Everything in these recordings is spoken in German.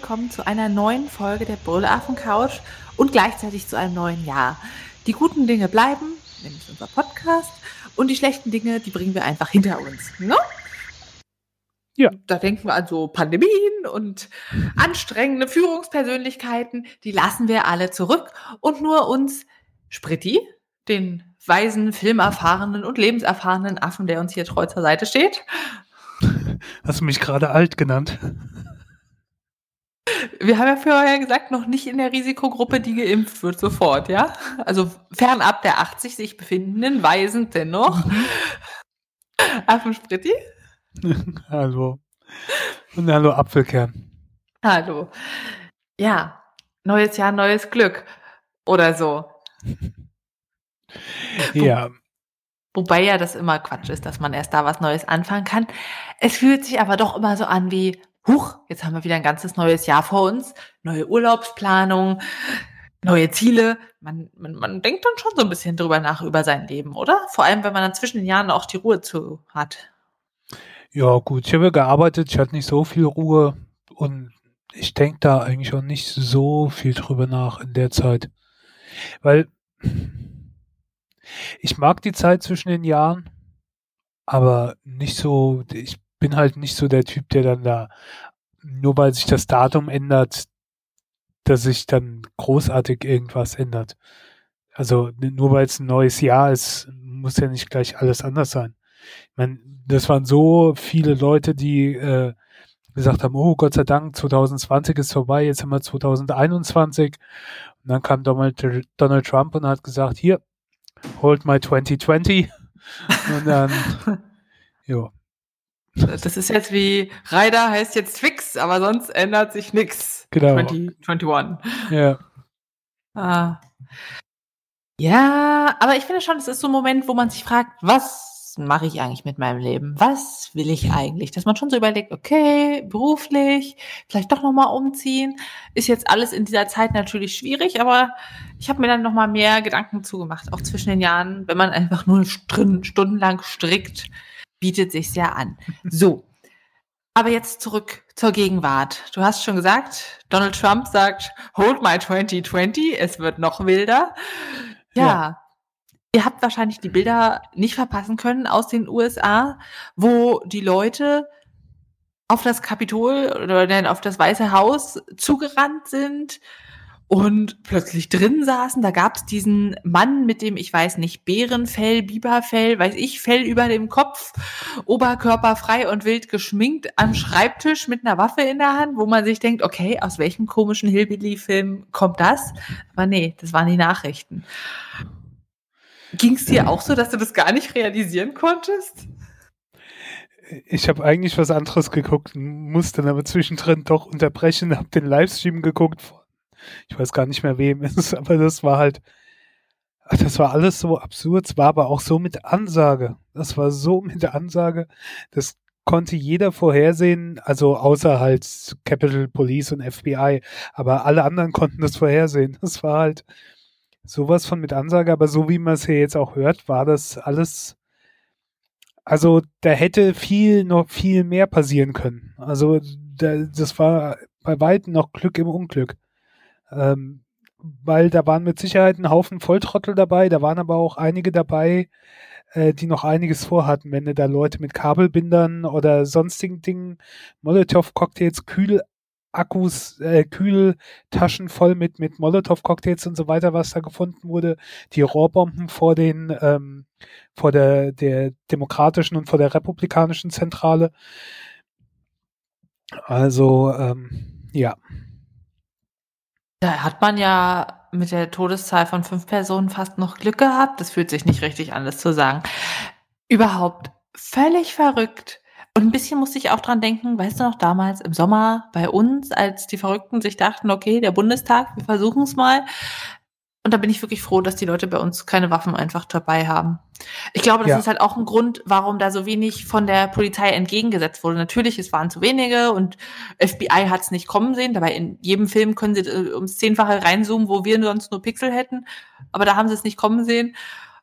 willkommen zu einer neuen Folge der Brüllaffen Couch und gleichzeitig zu einem neuen Jahr. Die guten Dinge bleiben, nämlich unser Podcast, und die schlechten Dinge, die bringen wir einfach hinter uns. Ne? Ja. Da denken wir an so Pandemien und anstrengende Führungspersönlichkeiten, die lassen wir alle zurück und nur uns Spritti, den weisen, filmerfahrenen und lebenserfahrenen Affen, der uns hier treu zur Seite steht. Hast du mich gerade alt genannt? Wir haben ja vorher gesagt, noch nicht in der Risikogruppe, die geimpft wird, sofort, ja? Also fernab der 80 sich befindenden Weisen dennoch. Affenspritti? hallo. Und hallo Apfelkern. Hallo. Ja, neues Jahr, neues Glück. Oder so. Ja, Wobei ja das immer Quatsch ist, dass man erst da was Neues anfangen kann. Es fühlt sich aber doch immer so an wie, huch, jetzt haben wir wieder ein ganzes neues Jahr vor uns, neue Urlaubsplanung, neue Ziele. Man, man, man denkt dann schon so ein bisschen drüber nach über sein Leben, oder? Vor allem, wenn man dann zwischen den Jahren auch die Ruhe zu hat. ja gut, ich habe gearbeitet, ich hatte nicht so viel Ruhe und ich denke da eigentlich auch nicht so viel drüber nach in der Zeit. Weil ich mag die Zeit zwischen den Jahren, aber nicht so, ich bin halt nicht so der Typ, der dann da, nur weil sich das Datum ändert, dass sich dann großartig irgendwas ändert. Also nur weil es ein neues Jahr ist, muss ja nicht gleich alles anders sein. Ich meine, das waren so viele Leute, die äh, gesagt haben, oh Gott sei Dank, 2020 ist vorbei, jetzt haben wir 2021. Und dann kam Donald, Donald Trump und hat gesagt, hier, hold my 2020. Und dann, jo, Das ist jetzt wie, Ryder heißt jetzt Twix, aber sonst ändert sich nichts. Genau. 2021. ja, Ah. Ja, aber ich finde schon, es ist so ein Moment, wo man sich fragt, was mache ich eigentlich mit meinem Leben? Was will ich eigentlich? Dass man schon so überlegt, okay, beruflich, vielleicht doch nochmal umziehen. Ist jetzt alles in dieser Zeit natürlich schwierig, aber ich habe mir dann nochmal mehr Gedanken zugemacht, auch zwischen den Jahren, wenn man einfach nur stundenlang strickt, bietet sich sehr an. So. Aber jetzt zurück zur Gegenwart. Du hast schon gesagt, Donald Trump sagt, hold my 2020, es wird noch wilder. Ja. Ja. Ihr habt wahrscheinlich die Bilder nicht verpassen können aus den USA, wo die Leute auf das Kapitol oder auf das Weiße Haus zugerannt sind und plötzlich drin saßen. Da gab es diesen Mann mit dem, ich weiß nicht, Bärenfell, Biberfell, weiß ich, Fell über dem Kopf, Oberkörper frei und wild geschminkt am Schreibtisch mit einer Waffe in der Hand, wo man sich denkt, okay, aus welchem komischen Hillbilly-Film kommt das? Aber nee, das waren die Nachrichten. Ging es dir auch so, dass du das gar nicht realisieren konntest? ich habe eigentlich was anderes geguckt, muss dann aber zwischendrin doch unterbrechen, habe den Livestream geguckt. Ich weiß gar nicht mehr wem es ist, aber das war halt, das war alles so absurd, es war aber auch so mit Ansage. Das war so mit Ansage, das konnte jeder vorhersehen, also außer halt Capitol Police und FBI, aber alle anderen konnten das vorhersehen. Das war halt sowas von mit Ansage, aber so wie man es hier jetzt auch hört, war das alles also da hätte viel noch viel mehr passieren können. Also da, das war bei weitem noch Glück im Unglück. Ähm, weil da waren mit Sicherheit ein Haufen Volltrottel dabei, da waren aber auch einige dabei, äh, die noch einiges vorhatten, wenn du da Leute mit Kabelbindern oder sonstigen Dingen, Molotow-Cocktails, Kühlakkus, äh, Kühltaschen voll mit, mit Molotow-Cocktails und so weiter, was da gefunden wurde, die Rohrbomben vor den ähm, vor der, der demokratischen und vor der republikanischen Zentrale. Also, ähm, ja. Da hat man ja mit der Todeszahl von fünf Personen fast noch Glück gehabt. Das fühlt sich nicht richtig an, das zu sagen. Überhaupt völlig verrückt. Und ein bisschen musste ich auch dran denken, weißt du noch, damals im Sommer bei uns, als die Verrückten sich dachten, okay, der Bundestag, wir versuchen es mal. Und da bin ich wirklich froh, dass die Leute bei uns keine Waffen einfach dabei haben. Ich glaube, das Ja. ist halt auch ein Grund, warum da so wenig von der Polizei entgegengesetzt wurde. Natürlich, es waren zu wenige und FBI hat es nicht kommen sehen. Dabei in jedem Film können sie äh, ums Zehnfache reinzoomen, wo wir sonst nur Pixel hätten. Aber da haben sie es nicht kommen sehen.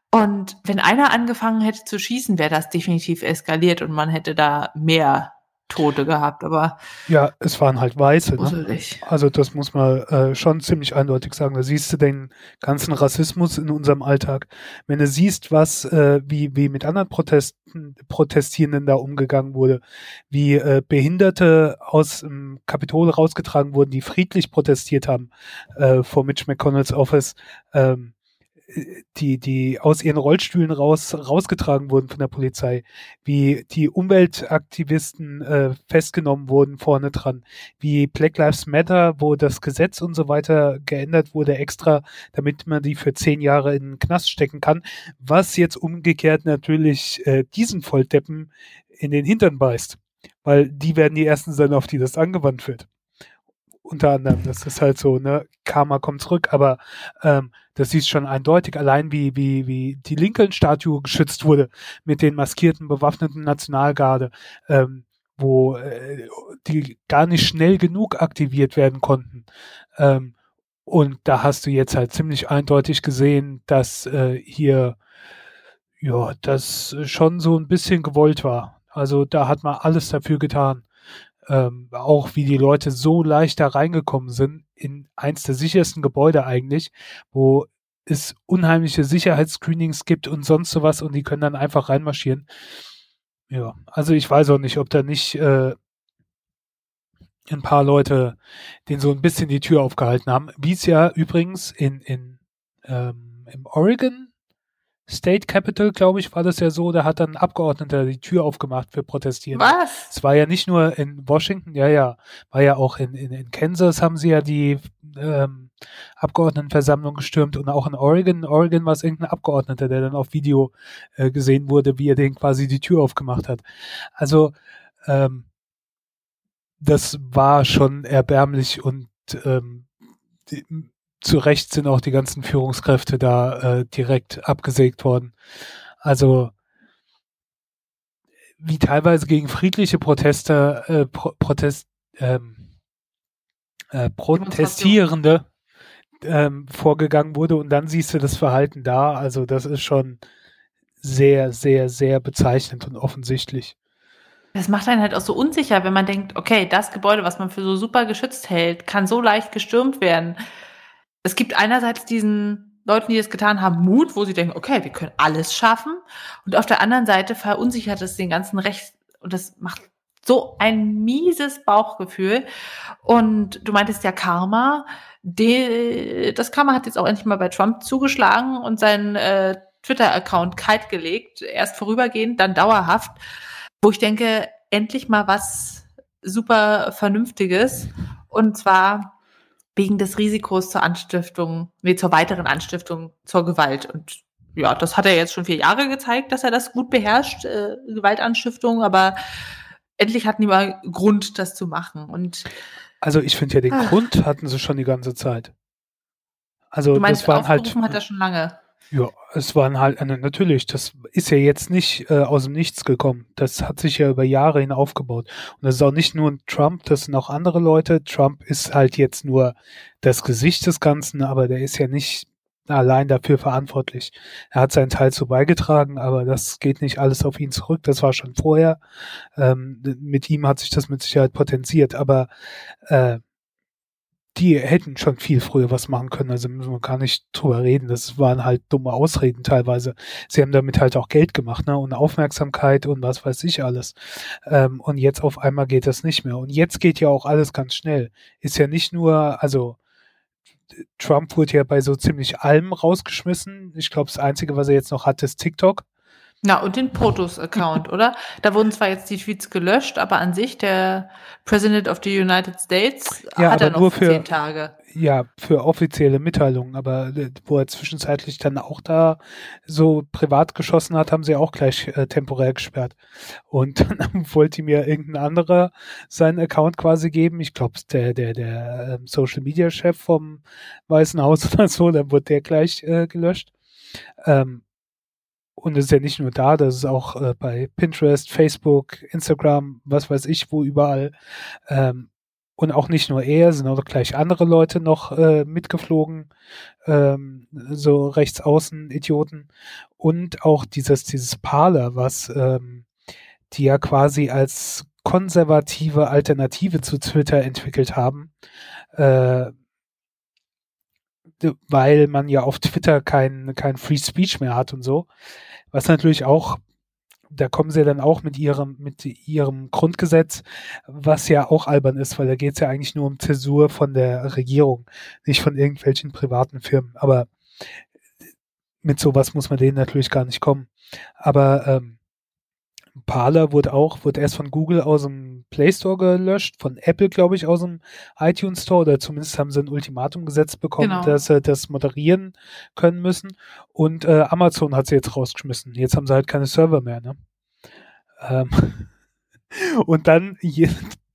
Und wenn einer angefangen hätte zu schießen, wäre das definitiv eskaliert und man hätte da mehr Tote gehabt, aber. Ja, es waren halt Weiße. Ne? Also das muss man äh, schon ziemlich eindeutig sagen. Da siehst du den ganzen Rassismus in unserem Alltag. Wenn du siehst, was äh, wie wie mit anderen Protesten Protestierenden da umgegangen wurde, wie äh, Behinderte aus dem Kapitol rausgetragen wurden, die friedlich protestiert haben äh, vor Mitch McConnells Office. Ähm, die, die aus ihren Rollstühlen raus, rausgetragen wurden von der Polizei, wie die Umweltaktivisten äh, festgenommen wurden vorne dran, wie Black Lives Matter, wo das Gesetz und so weiter geändert wurde extra, damit man die für zehn Jahre in den Knast stecken kann, was jetzt umgekehrt natürlich äh, diesen Volldeppen in den Hintern beißt, weil die werden die ersten sein, auf die das angewandt wird unter anderem. Das ist halt so, ne, Karma kommt zurück, aber ähm, das siehst schon eindeutig, allein wie, wie, wie die Lincoln-Statue geschützt wurde mit den maskierten, bewaffneten Nationalgarde, ähm, wo äh, die gar nicht schnell genug aktiviert werden konnten. Ähm, und da hast du jetzt halt ziemlich eindeutig gesehen, dass äh, hier ja, das schon so ein bisschen gewollt war. Also da hat man alles dafür getan ähm, auch wie die Leute so leicht da reingekommen sind, in eins der sichersten Gebäude eigentlich, wo es unheimliche Sicherheitsscreenings gibt und sonst sowas und die können dann einfach reinmarschieren. Ja, also ich weiß auch nicht, ob da nicht äh, ein paar Leute den so ein bisschen die Tür aufgehalten haben, wie es ja übrigens in, in ähm, im Oregon State Capital, glaube ich, war das ja so, da hat dann ein Abgeordneter die Tür aufgemacht für Protestieren. Was? Es war ja nicht nur in Washington, ja, ja, war ja auch in, in, in Kansas haben sie ja die ähm, Abgeordnetenversammlung gestürmt und auch in Oregon. In Oregon war es irgendein Abgeordneter, der dann auf Video äh, gesehen wurde, wie er den quasi die Tür aufgemacht hat. Also ähm, das war schon erbärmlich und ähm, die, zu Recht sind auch die ganzen Führungskräfte da äh, direkt abgesägt worden. Also wie teilweise gegen friedliche Proteste, äh, Pro Protest, ähm, äh, Protestierende ähm, vorgegangen wurde und dann siehst du das Verhalten da. Also das ist schon sehr, sehr, sehr bezeichnend und offensichtlich. Das macht einen halt auch so unsicher, wenn man denkt, okay, das Gebäude, was man für so super geschützt hält, kann so leicht gestürmt werden es gibt einerseits diesen Leuten, die das getan haben, Mut, wo sie denken, okay, wir können alles schaffen. Und auf der anderen Seite verunsichert es den ganzen Recht und das macht so ein mieses Bauchgefühl. Und du meintest ja Karma. De, das Karma hat jetzt auch endlich mal bei Trump zugeschlagen und seinen äh, Twitter-Account kalt gelegt. Erst vorübergehend, dann dauerhaft. Wo ich denke, endlich mal was super Vernünftiges. Und zwar wegen des Risikos zur Anstiftung, nee, zur weiteren Anstiftung zur Gewalt. Und ja, das hat er jetzt schon vier Jahre gezeigt, dass er das gut beherrscht, äh, Gewaltanstiftung, aber endlich hatten die mal Grund, das zu machen. Und also ich finde ja, den ach. Grund hatten sie schon die ganze Zeit. Also du meinst, das waren halt. hat er schon lange. Ja, es waren halt, natürlich, das ist ja jetzt nicht äh, aus dem Nichts gekommen. Das hat sich ja über Jahre hin aufgebaut. Und das ist auch nicht nur Trump, das sind auch andere Leute. Trump ist halt jetzt nur das Gesicht des Ganzen, aber der ist ja nicht allein dafür verantwortlich. Er hat seinen Teil zu beigetragen, aber das geht nicht alles auf ihn zurück. Das war schon vorher. Ähm, mit ihm hat sich das mit Sicherheit potenziert, aber äh, die hätten schon viel früher was machen können, also müssen wir gar nicht drüber reden. Das waren halt dumme Ausreden teilweise. Sie haben damit halt auch Geld gemacht, ne? Und Aufmerksamkeit und was weiß ich alles. Ähm, und jetzt auf einmal geht das nicht mehr. Und jetzt geht ja auch alles ganz schnell. Ist ja nicht nur, also Trump wurde ja bei so ziemlich allem rausgeschmissen. Ich glaube, das Einzige, was er jetzt noch hat, ist TikTok. Na, und den POTUS-Account, oder? Da wurden zwar jetzt die Tweets gelöscht, aber an sich der President of the United States ja, hat er noch nur für zehn Tage. Ja, für offizielle Mitteilungen, aber äh, wo er zwischenzeitlich dann auch da so privat geschossen hat, haben sie auch gleich äh, temporär gesperrt. Und dann wollte mir irgendein anderer seinen Account quasi geben. Ich glaube, der, der, der ähm, Social Media Chef vom Weißen Haus oder so, dann wurde der gleich äh, gelöscht. Ähm, und es ist ja nicht nur da, das ist auch äh, bei Pinterest, Facebook, Instagram, was weiß ich, wo überall. Ähm, und auch nicht nur er, sind auch gleich andere Leute noch äh, mitgeflogen, ähm, so rechtsaußen Idioten. Und auch dieses, dieses Parler, was ähm, die ja quasi als konservative Alternative zu Twitter entwickelt haben, äh, weil man ja auf Twitter kein, kein Free Speech mehr hat und so. Was natürlich auch, da kommen sie dann auch mit ihrem, mit ihrem Grundgesetz, was ja auch albern ist, weil da geht es ja eigentlich nur um Zäsur von der Regierung, nicht von irgendwelchen privaten Firmen. Aber mit sowas muss man denen natürlich gar nicht kommen. Aber ähm, Parler wurde auch, wurde erst von Google aus dem Play Store gelöscht, von Apple, glaube ich, aus dem iTunes Store, oder zumindest haben sie ein Ultimatum gesetzt bekommen, genau. dass sie das moderieren können müssen. Und äh, Amazon hat sie jetzt rausgeschmissen. Jetzt haben sie halt keine Server mehr, ne? Ähm und dann,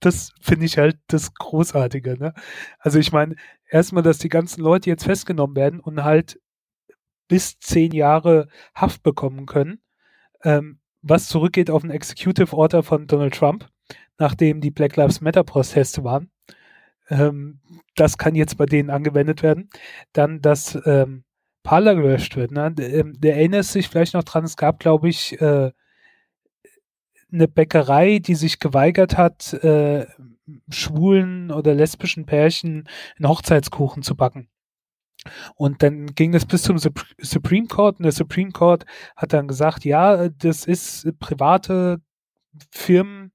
das finde ich halt das Großartige, ne? Also ich meine, erstmal, dass die ganzen Leute jetzt festgenommen werden und halt bis zehn Jahre Haft bekommen können. Ähm, was zurückgeht auf einen Executive Order von Donald Trump, nachdem die Black Lives Matter Proteste waren. Ähm, das kann jetzt bei denen angewendet werden. Dann, dass ähm, Parler gelöscht wird. Ne? Der, ähm, der, erinnert sich vielleicht noch dran, es gab, glaube ich, äh, eine Bäckerei, die sich geweigert hat, äh, schwulen oder lesbischen Pärchen einen Hochzeitskuchen zu backen. Und dann ging es bis zum Supreme Court und der Supreme Court hat dann gesagt, ja, das ist private Firmen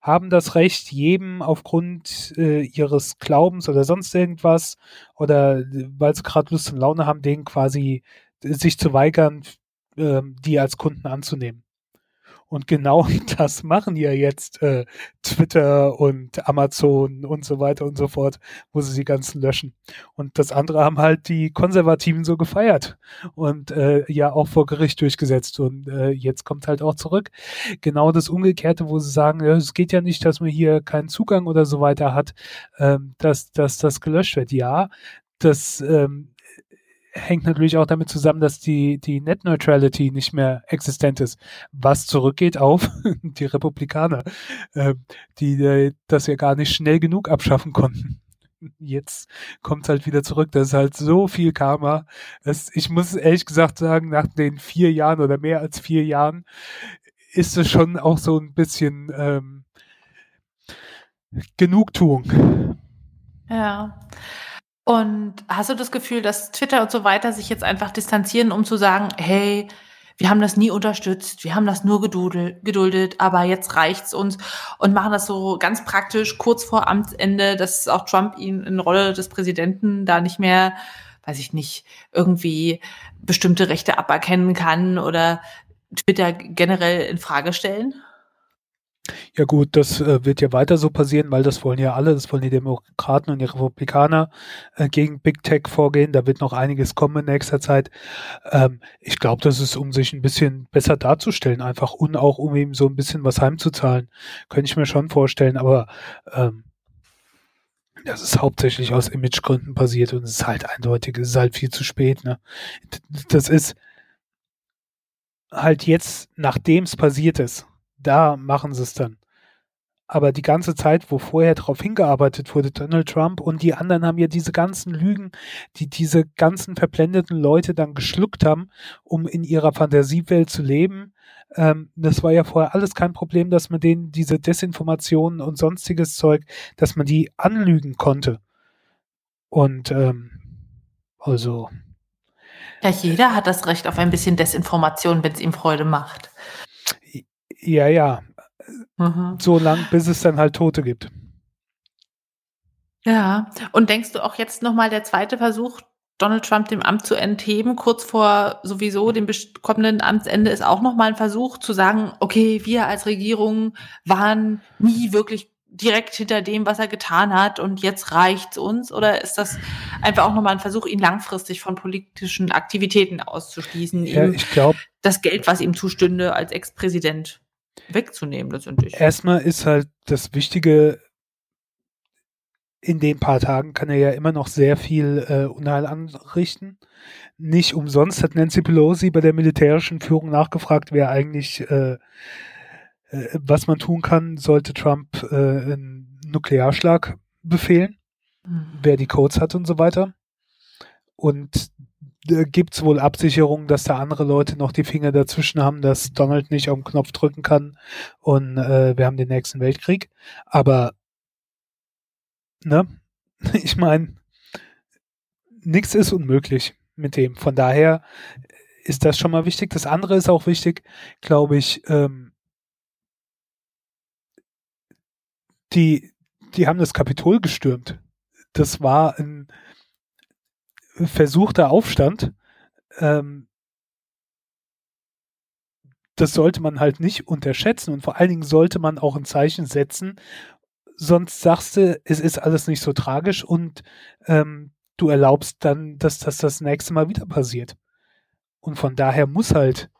haben das Recht, jedem aufgrund äh, ihres Glaubens oder sonst irgendwas oder weil sie gerade Lust und Laune haben, denen quasi sich zu weigern, äh, die als Kunden anzunehmen. Und genau das machen ja jetzt äh, Twitter und Amazon und so weiter und so fort, wo sie die ganzen löschen. Und das andere haben halt die Konservativen so gefeiert und äh, ja auch vor Gericht durchgesetzt. Und äh, jetzt kommt halt auch zurück. Genau das Umgekehrte, wo sie sagen, ja, es geht ja nicht, dass man hier keinen Zugang oder so weiter hat, ähm, dass, dass das gelöscht wird. Ja, das ähm, hängt natürlich auch damit zusammen, dass die, die Net Neutrality nicht mehr existent ist, was zurückgeht auf die Republikaner, äh, die äh, das ja gar nicht schnell genug abschaffen konnten. Jetzt kommt es halt wieder zurück. Das ist halt so viel Karma. Es, ich muss ehrlich gesagt sagen, nach den vier Jahren oder mehr als vier Jahren ist es schon auch so ein bisschen ähm, Genugtuung. Ja. Und hast du das Gefühl, dass Twitter und so weiter sich jetzt einfach distanzieren, um zu sagen, hey, wir haben das nie unterstützt, wir haben das nur geduldet, aber jetzt reicht's uns und machen das so ganz praktisch kurz vor Amtsende, dass auch Trump ihn in Rolle des Präsidenten da nicht mehr, weiß ich nicht, irgendwie bestimmte Rechte aberkennen kann oder Twitter generell in Frage stellen? Ja gut, das äh, wird ja weiter so passieren, weil das wollen ja alle, das wollen die Demokraten und die Republikaner äh, gegen Big Tech vorgehen. Da wird noch einiges kommen in nächster Zeit. Ähm, ich glaube, das ist, um sich ein bisschen besser darzustellen einfach und auch um ihm so ein bisschen was heimzuzahlen. Könnte ich mir schon vorstellen, aber ähm, das ist hauptsächlich aus Imagegründen passiert und es ist halt eindeutig, es ist halt viel zu spät. Ne? Das ist halt jetzt, nachdem es passiert ist, da machen sie es dann. Aber die ganze Zeit, wo vorher darauf hingearbeitet wurde, Donald Trump und die anderen haben ja diese ganzen Lügen, die diese ganzen verblendeten Leute dann geschluckt haben, um in ihrer Fantasiewelt zu leben. Ähm, das war ja vorher alles kein Problem, dass man denen diese Desinformationen und sonstiges Zeug, dass man die anlügen konnte. Und ähm, also. Ja, jeder hat das Recht auf ein bisschen Desinformation, wenn es ihm Freude macht. Ja, ja. Mhm. So lang, bis es dann halt Tote gibt. Ja, und denkst du auch jetzt nochmal der zweite Versuch, Donald Trump dem Amt zu entheben, kurz vor sowieso dem kommenden Amtsende, ist auch nochmal ein Versuch zu sagen, okay, wir als Regierung waren nie wirklich direkt hinter dem, was er getan hat und jetzt reicht's uns? Oder ist das einfach auch nochmal ein Versuch, ihn langfristig von politischen Aktivitäten auszuschließen? Ja, ich glaube. Das Geld, was ihm zustünde als Ex-Präsident wegzunehmen letztendlich. Erstmal ist halt das Wichtige, in den paar Tagen kann er ja immer noch sehr viel äh, Unheil anrichten. Nicht umsonst hat Nancy Pelosi bei der militärischen Führung nachgefragt, wer eigentlich, äh, äh, was man tun kann, sollte Trump äh, einen Nuklearschlag befehlen, mhm. wer die Codes hat und so weiter. Und da gibt es wohl Absicherungen, dass da andere Leute noch die Finger dazwischen haben, dass Donald nicht auf den Knopf drücken kann und äh, wir haben den nächsten Weltkrieg. Aber, ne, ich meine, nichts ist unmöglich mit dem. Von daher ist das schon mal wichtig. Das andere ist auch wichtig, glaube ich, ähm, die, die haben das Kapitol gestürmt. Das war ein versuchter Aufstand. Ähm, das sollte man halt nicht unterschätzen und vor allen Dingen sollte man auch ein Zeichen setzen. Sonst sagst du, es ist alles nicht so tragisch und ähm, du erlaubst dann, dass das das nächste Mal wieder passiert. Und von daher muss halt,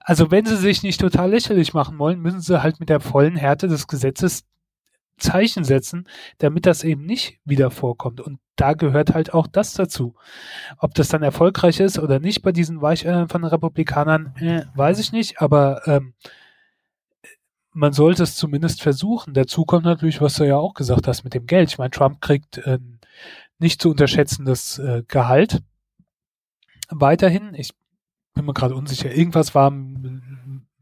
also wenn sie sich nicht total lächerlich machen wollen, müssen sie halt mit der vollen Härte des Gesetzes Zeichen setzen, damit das eben nicht wieder vorkommt. Und da gehört halt auch das dazu. Ob das dann erfolgreich ist oder nicht bei diesen Weicheiern von Republikanern, äh, weiß ich nicht, aber ähm, man sollte es zumindest versuchen. Dazu kommt natürlich, was du ja auch gesagt hast mit dem Geld. Ich meine, Trump kriegt äh, nicht zu unterschätzendes äh, Gehalt. Weiterhin, ich bin mir gerade unsicher, irgendwas war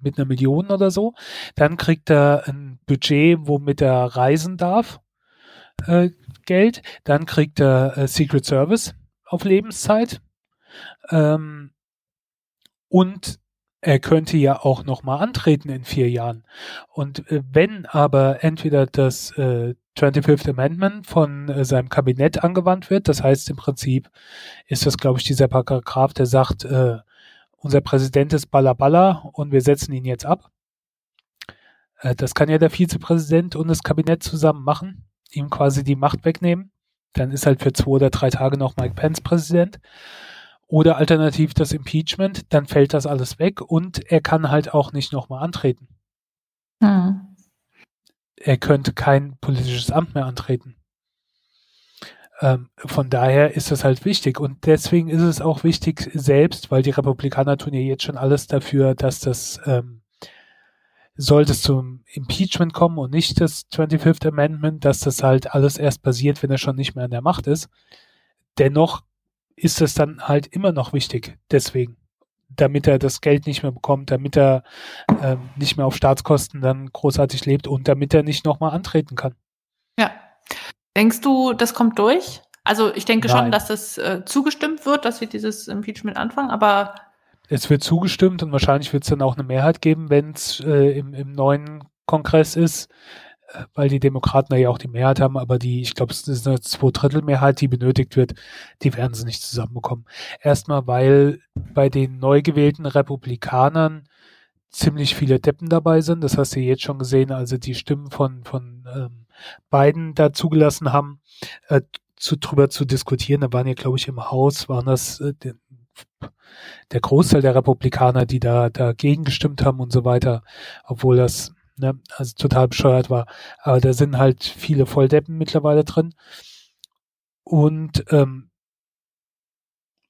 mit einer Million oder so. Dann kriegt er ein Budget, womit er reisen darf, äh, Geld. Dann kriegt er äh, Secret Service auf Lebenszeit. Ähm, und er könnte ja auch nochmal antreten in vier Jahren. Und äh, wenn aber entweder das äh, 25th Amendment von äh, seinem Kabinett angewandt wird, das heißt im Prinzip ist das, glaube ich, dieser Paragraph, der sagt, äh, unser Präsident ist Balla und wir setzen ihn jetzt ab. Äh, das kann ja der Vizepräsident und das Kabinett zusammen machen, ihm quasi die Macht wegnehmen. Dann ist halt für zwei oder drei Tage noch Mike Pence Präsident. Oder alternativ das Impeachment, dann fällt das alles weg und er kann halt auch nicht nochmal antreten. Hm. Er könnte kein politisches Amt mehr antreten. Ähm, von daher ist das halt wichtig. Und deswegen ist es auch wichtig selbst, weil die Republikaner tun ja jetzt schon alles dafür, dass das, ähm, sollte es zum Impeachment kommen und nicht das 25th Amendment, dass das halt alles erst passiert, wenn er schon nicht mehr an der Macht ist. Dennoch ist es dann halt immer noch wichtig. Deswegen damit er das Geld nicht mehr bekommt, damit er ähm, nicht mehr auf Staatskosten dann großartig lebt und damit er nicht nochmal antreten kann. Denkst du, das kommt durch? Also ich denke Nein. schon, dass das äh, zugestimmt wird, dass wir dieses Impeachment anfangen, aber es wird zugestimmt und wahrscheinlich wird es dann auch eine Mehrheit geben, wenn es äh, im, im neuen Kongress ist, äh, weil die Demokraten ja auch die Mehrheit haben, aber die, ich glaube, es ist eine Zweidrittelmehrheit, die benötigt wird, die werden sie nicht zusammenbekommen. Erstmal, weil bei den neu gewählten Republikanern ziemlich viele Deppen dabei sind. Das hast du jetzt schon gesehen. Also die Stimmen von, von ähm, beiden da zugelassen haben, äh, zu, drüber zu diskutieren. Da waren ja, glaube ich, im Haus, waren das äh, der, der Großteil der Republikaner, die da dagegen gestimmt haben und so weiter, obwohl das ne, also total bescheuert war. Aber da sind halt viele Volldeppen mittlerweile drin. Und ähm,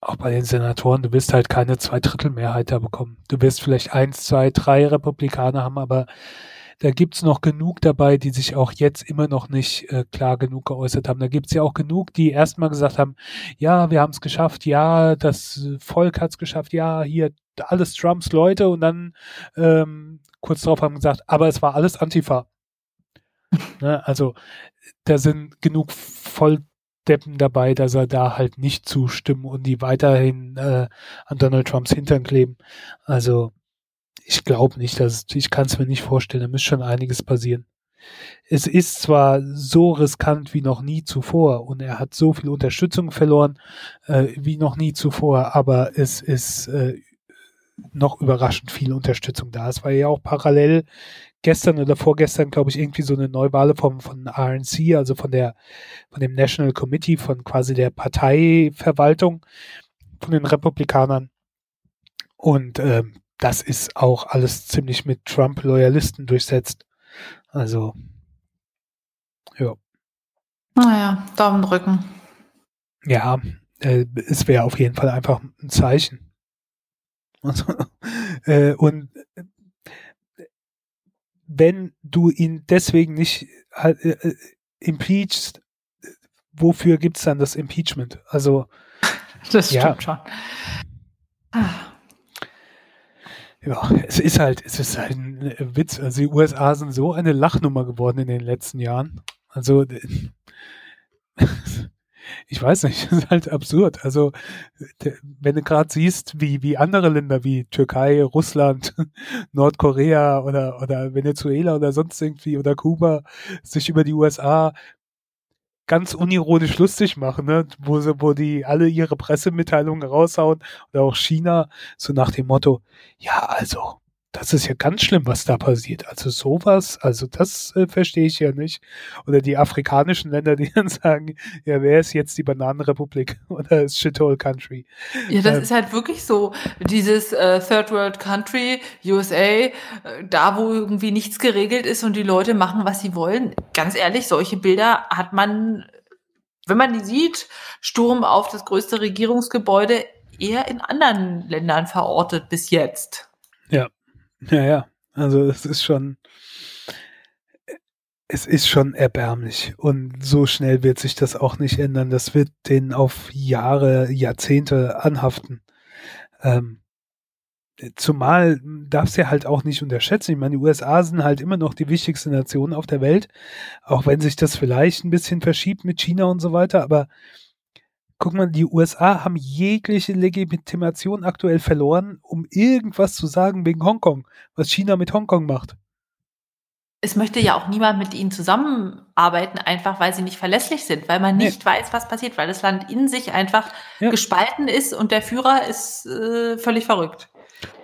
auch bei den Senatoren, du wirst halt keine Zweidrittelmehrheit da bekommen. Du wirst vielleicht eins, zwei, drei Republikaner haben, aber da gibt's noch genug dabei, die sich auch jetzt immer noch nicht äh, klar genug geäußert haben. Da gibt's ja auch genug, die erstmal gesagt haben, ja, wir haben es geschafft, ja, das Volk hat's geschafft, ja, hier alles Trumps Leute und dann ähm, kurz darauf haben gesagt, aber es war alles Antifa. ne, also da sind genug Volldeppen dabei, dass er da halt nicht zustimmen und die weiterhin äh, an Donald Trumps Hintern kleben. Also ich glaube nicht, dass ich kann es mir nicht vorstellen, da muss schon einiges passieren. Es ist zwar so riskant wie noch nie zuvor und er hat so viel Unterstützung verloren äh, wie noch nie zuvor, aber es ist äh, noch überraschend viel Unterstützung da. Es war ja auch parallel gestern oder vorgestern, glaube ich, irgendwie so eine Neuwahl vom, von RNC, also von der, von dem National Committee, von quasi der Parteiverwaltung von den Republikanern. Und ähm, das ist auch alles ziemlich mit Trump-Loyalisten durchsetzt. Also, ja. Naja, Daumen drücken. Ja, äh, es wäre auf jeden Fall einfach ein Zeichen. Also, äh, und äh, wenn du ihn deswegen nicht halt, äh, impeachst, wofür gibt's dann das Impeachment? Also Das Ja. stimmt schon. Ah. Ja, es ist halt, es ist halt ein äh, Witz. Also die USA sind so eine Lachnummer geworden in den letzten Jahren. Also ich weiß nicht, es ist halt absurd. Also wenn du gerade siehst, wie, wie andere Länder wie Türkei, Russland, Nordkorea oder, oder Venezuela oder sonst irgendwie oder Kuba sich über die USA ganz unironisch lustig machen, ne? wo, sie, wo die alle ihre Pressemitteilungen raushauen oder auch China, so nach dem Motto, ja, also, das ist ja ganz schlimm, was da passiert. Also sowas, also das äh, verstehe ich ja nicht. Oder die afrikanischen Länder, die dann sagen, ja, wer ist jetzt die Bananenrepublik oder ist Shithole Country? Ja, das Ähm. ist halt wirklich so. Dieses äh, Third World Country, USA, äh, da wo irgendwie nichts geregelt ist und die Leute machen, was sie wollen. Ganz ehrlich, solche Bilder hat man, wenn man die sieht, Sturm auf das größte Regierungsgebäude, eher in anderen Ländern verortet bis jetzt. Ja, ja, also es ist schon, es ist schon erbärmlich und so schnell wird sich das auch nicht ändern. Das wird denen auf Jahre, Jahrzehnte anhaften. Ähm, zumal darfst du ja halt auch nicht unterschätzen. Ich meine, die USA sind halt immer noch die wichtigste Nation auf der Welt, auch wenn sich das vielleicht ein bisschen verschiebt mit China und so weiter, aber guck mal, die USA haben jegliche Legitimation aktuell verloren, um irgendwas zu sagen wegen Hongkong, was China mit Hongkong macht. Es möchte ja auch niemand mit ihnen zusammenarbeiten, einfach weil sie nicht verlässlich sind, weil man Nee. nicht weiß, was passiert, weil das Land in sich einfach Ja. gespalten ist und der Führer ist äh, völlig verrückt.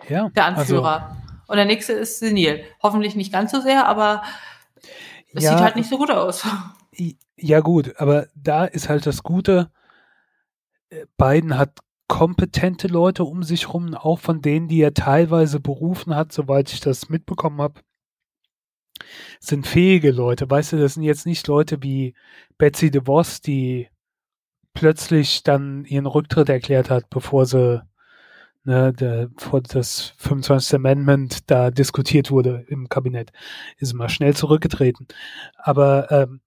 Ja, der also, Anführer. und der nächste ist senil. Hoffentlich nicht ganz so sehr, aber es Ja. sieht halt nicht so gut aus. Ja, gut, aber da ist halt das Gute, Biden hat kompetente Leute um sich rum, auch von denen, die er teilweise berufen hat, soweit ich das mitbekommen habe, sind fähige Leute. Weißt du, das sind jetzt nicht Leute wie Betsy DeVos, die plötzlich dann ihren Rücktritt erklärt hat, bevor sie ne, der, vor das 25. Amendment da diskutiert wurde im Kabinett. Ist mal schnell zurückgetreten. Aber ähm,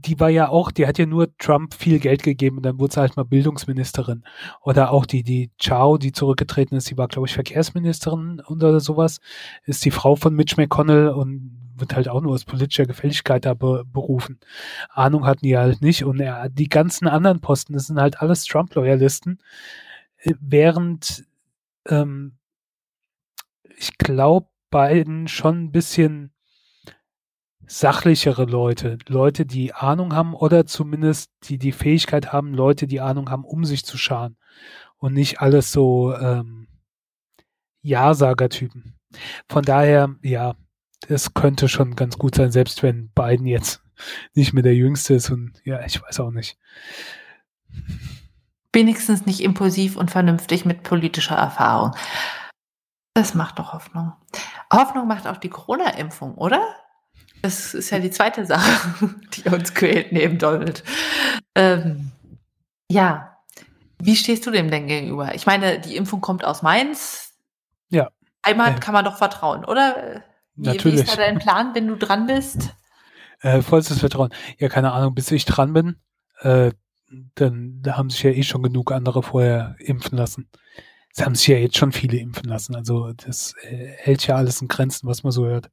die war ja auch, die hat ja nur Trump viel Geld gegeben und dann wurde sie halt mal Bildungsministerin. Oder auch die, die Chow, die zurückgetreten ist, die war, glaube ich, Verkehrsministerin oder sowas, ist die Frau von Mitch McConnell und wird halt auch nur aus politischer Gefälligkeit da be berufen. Ahnung hatten die halt nicht. Und er, die ganzen anderen Posten, das sind halt alles Trump-Loyalisten. Äh, Während ähm, ich glaube, Biden schon ein bisschen sachlichere Leute, Leute, die Ahnung haben oder zumindest die die Fähigkeit haben, Leute, die Ahnung haben, um sich zu scharen und nicht alles so ähm, Ja-Sager-Typen. Von daher, ja, das könnte schon ganz gut sein, selbst wenn Biden jetzt nicht mehr der Jüngste ist und ja, ich weiß auch nicht. Wenigstens nicht impulsiv und vernünftig mit politischer Erfahrung. Das macht doch Hoffnung. Hoffnung macht auch die Corona-Impfung, oder? Das ist ja die zweite Sache, die uns quält neben Donald. Ähm, ja, wie stehst du dem denn gegenüber? Ich meine, die Impfung kommt aus Mainz. Ja. Einmal kann man doch vertrauen, oder? Wie, wie Natürlich. ist da dein Plan, wenn du dran bist? Äh, vollstes Vertrauen. Ja, keine Ahnung, bis ich dran bin, äh, dann da haben sich ja eh schon genug andere vorher impfen lassen. Es haben sich ja jetzt schon viele impfen lassen. Also das äh, hält ja alles in Grenzen, was man so hört.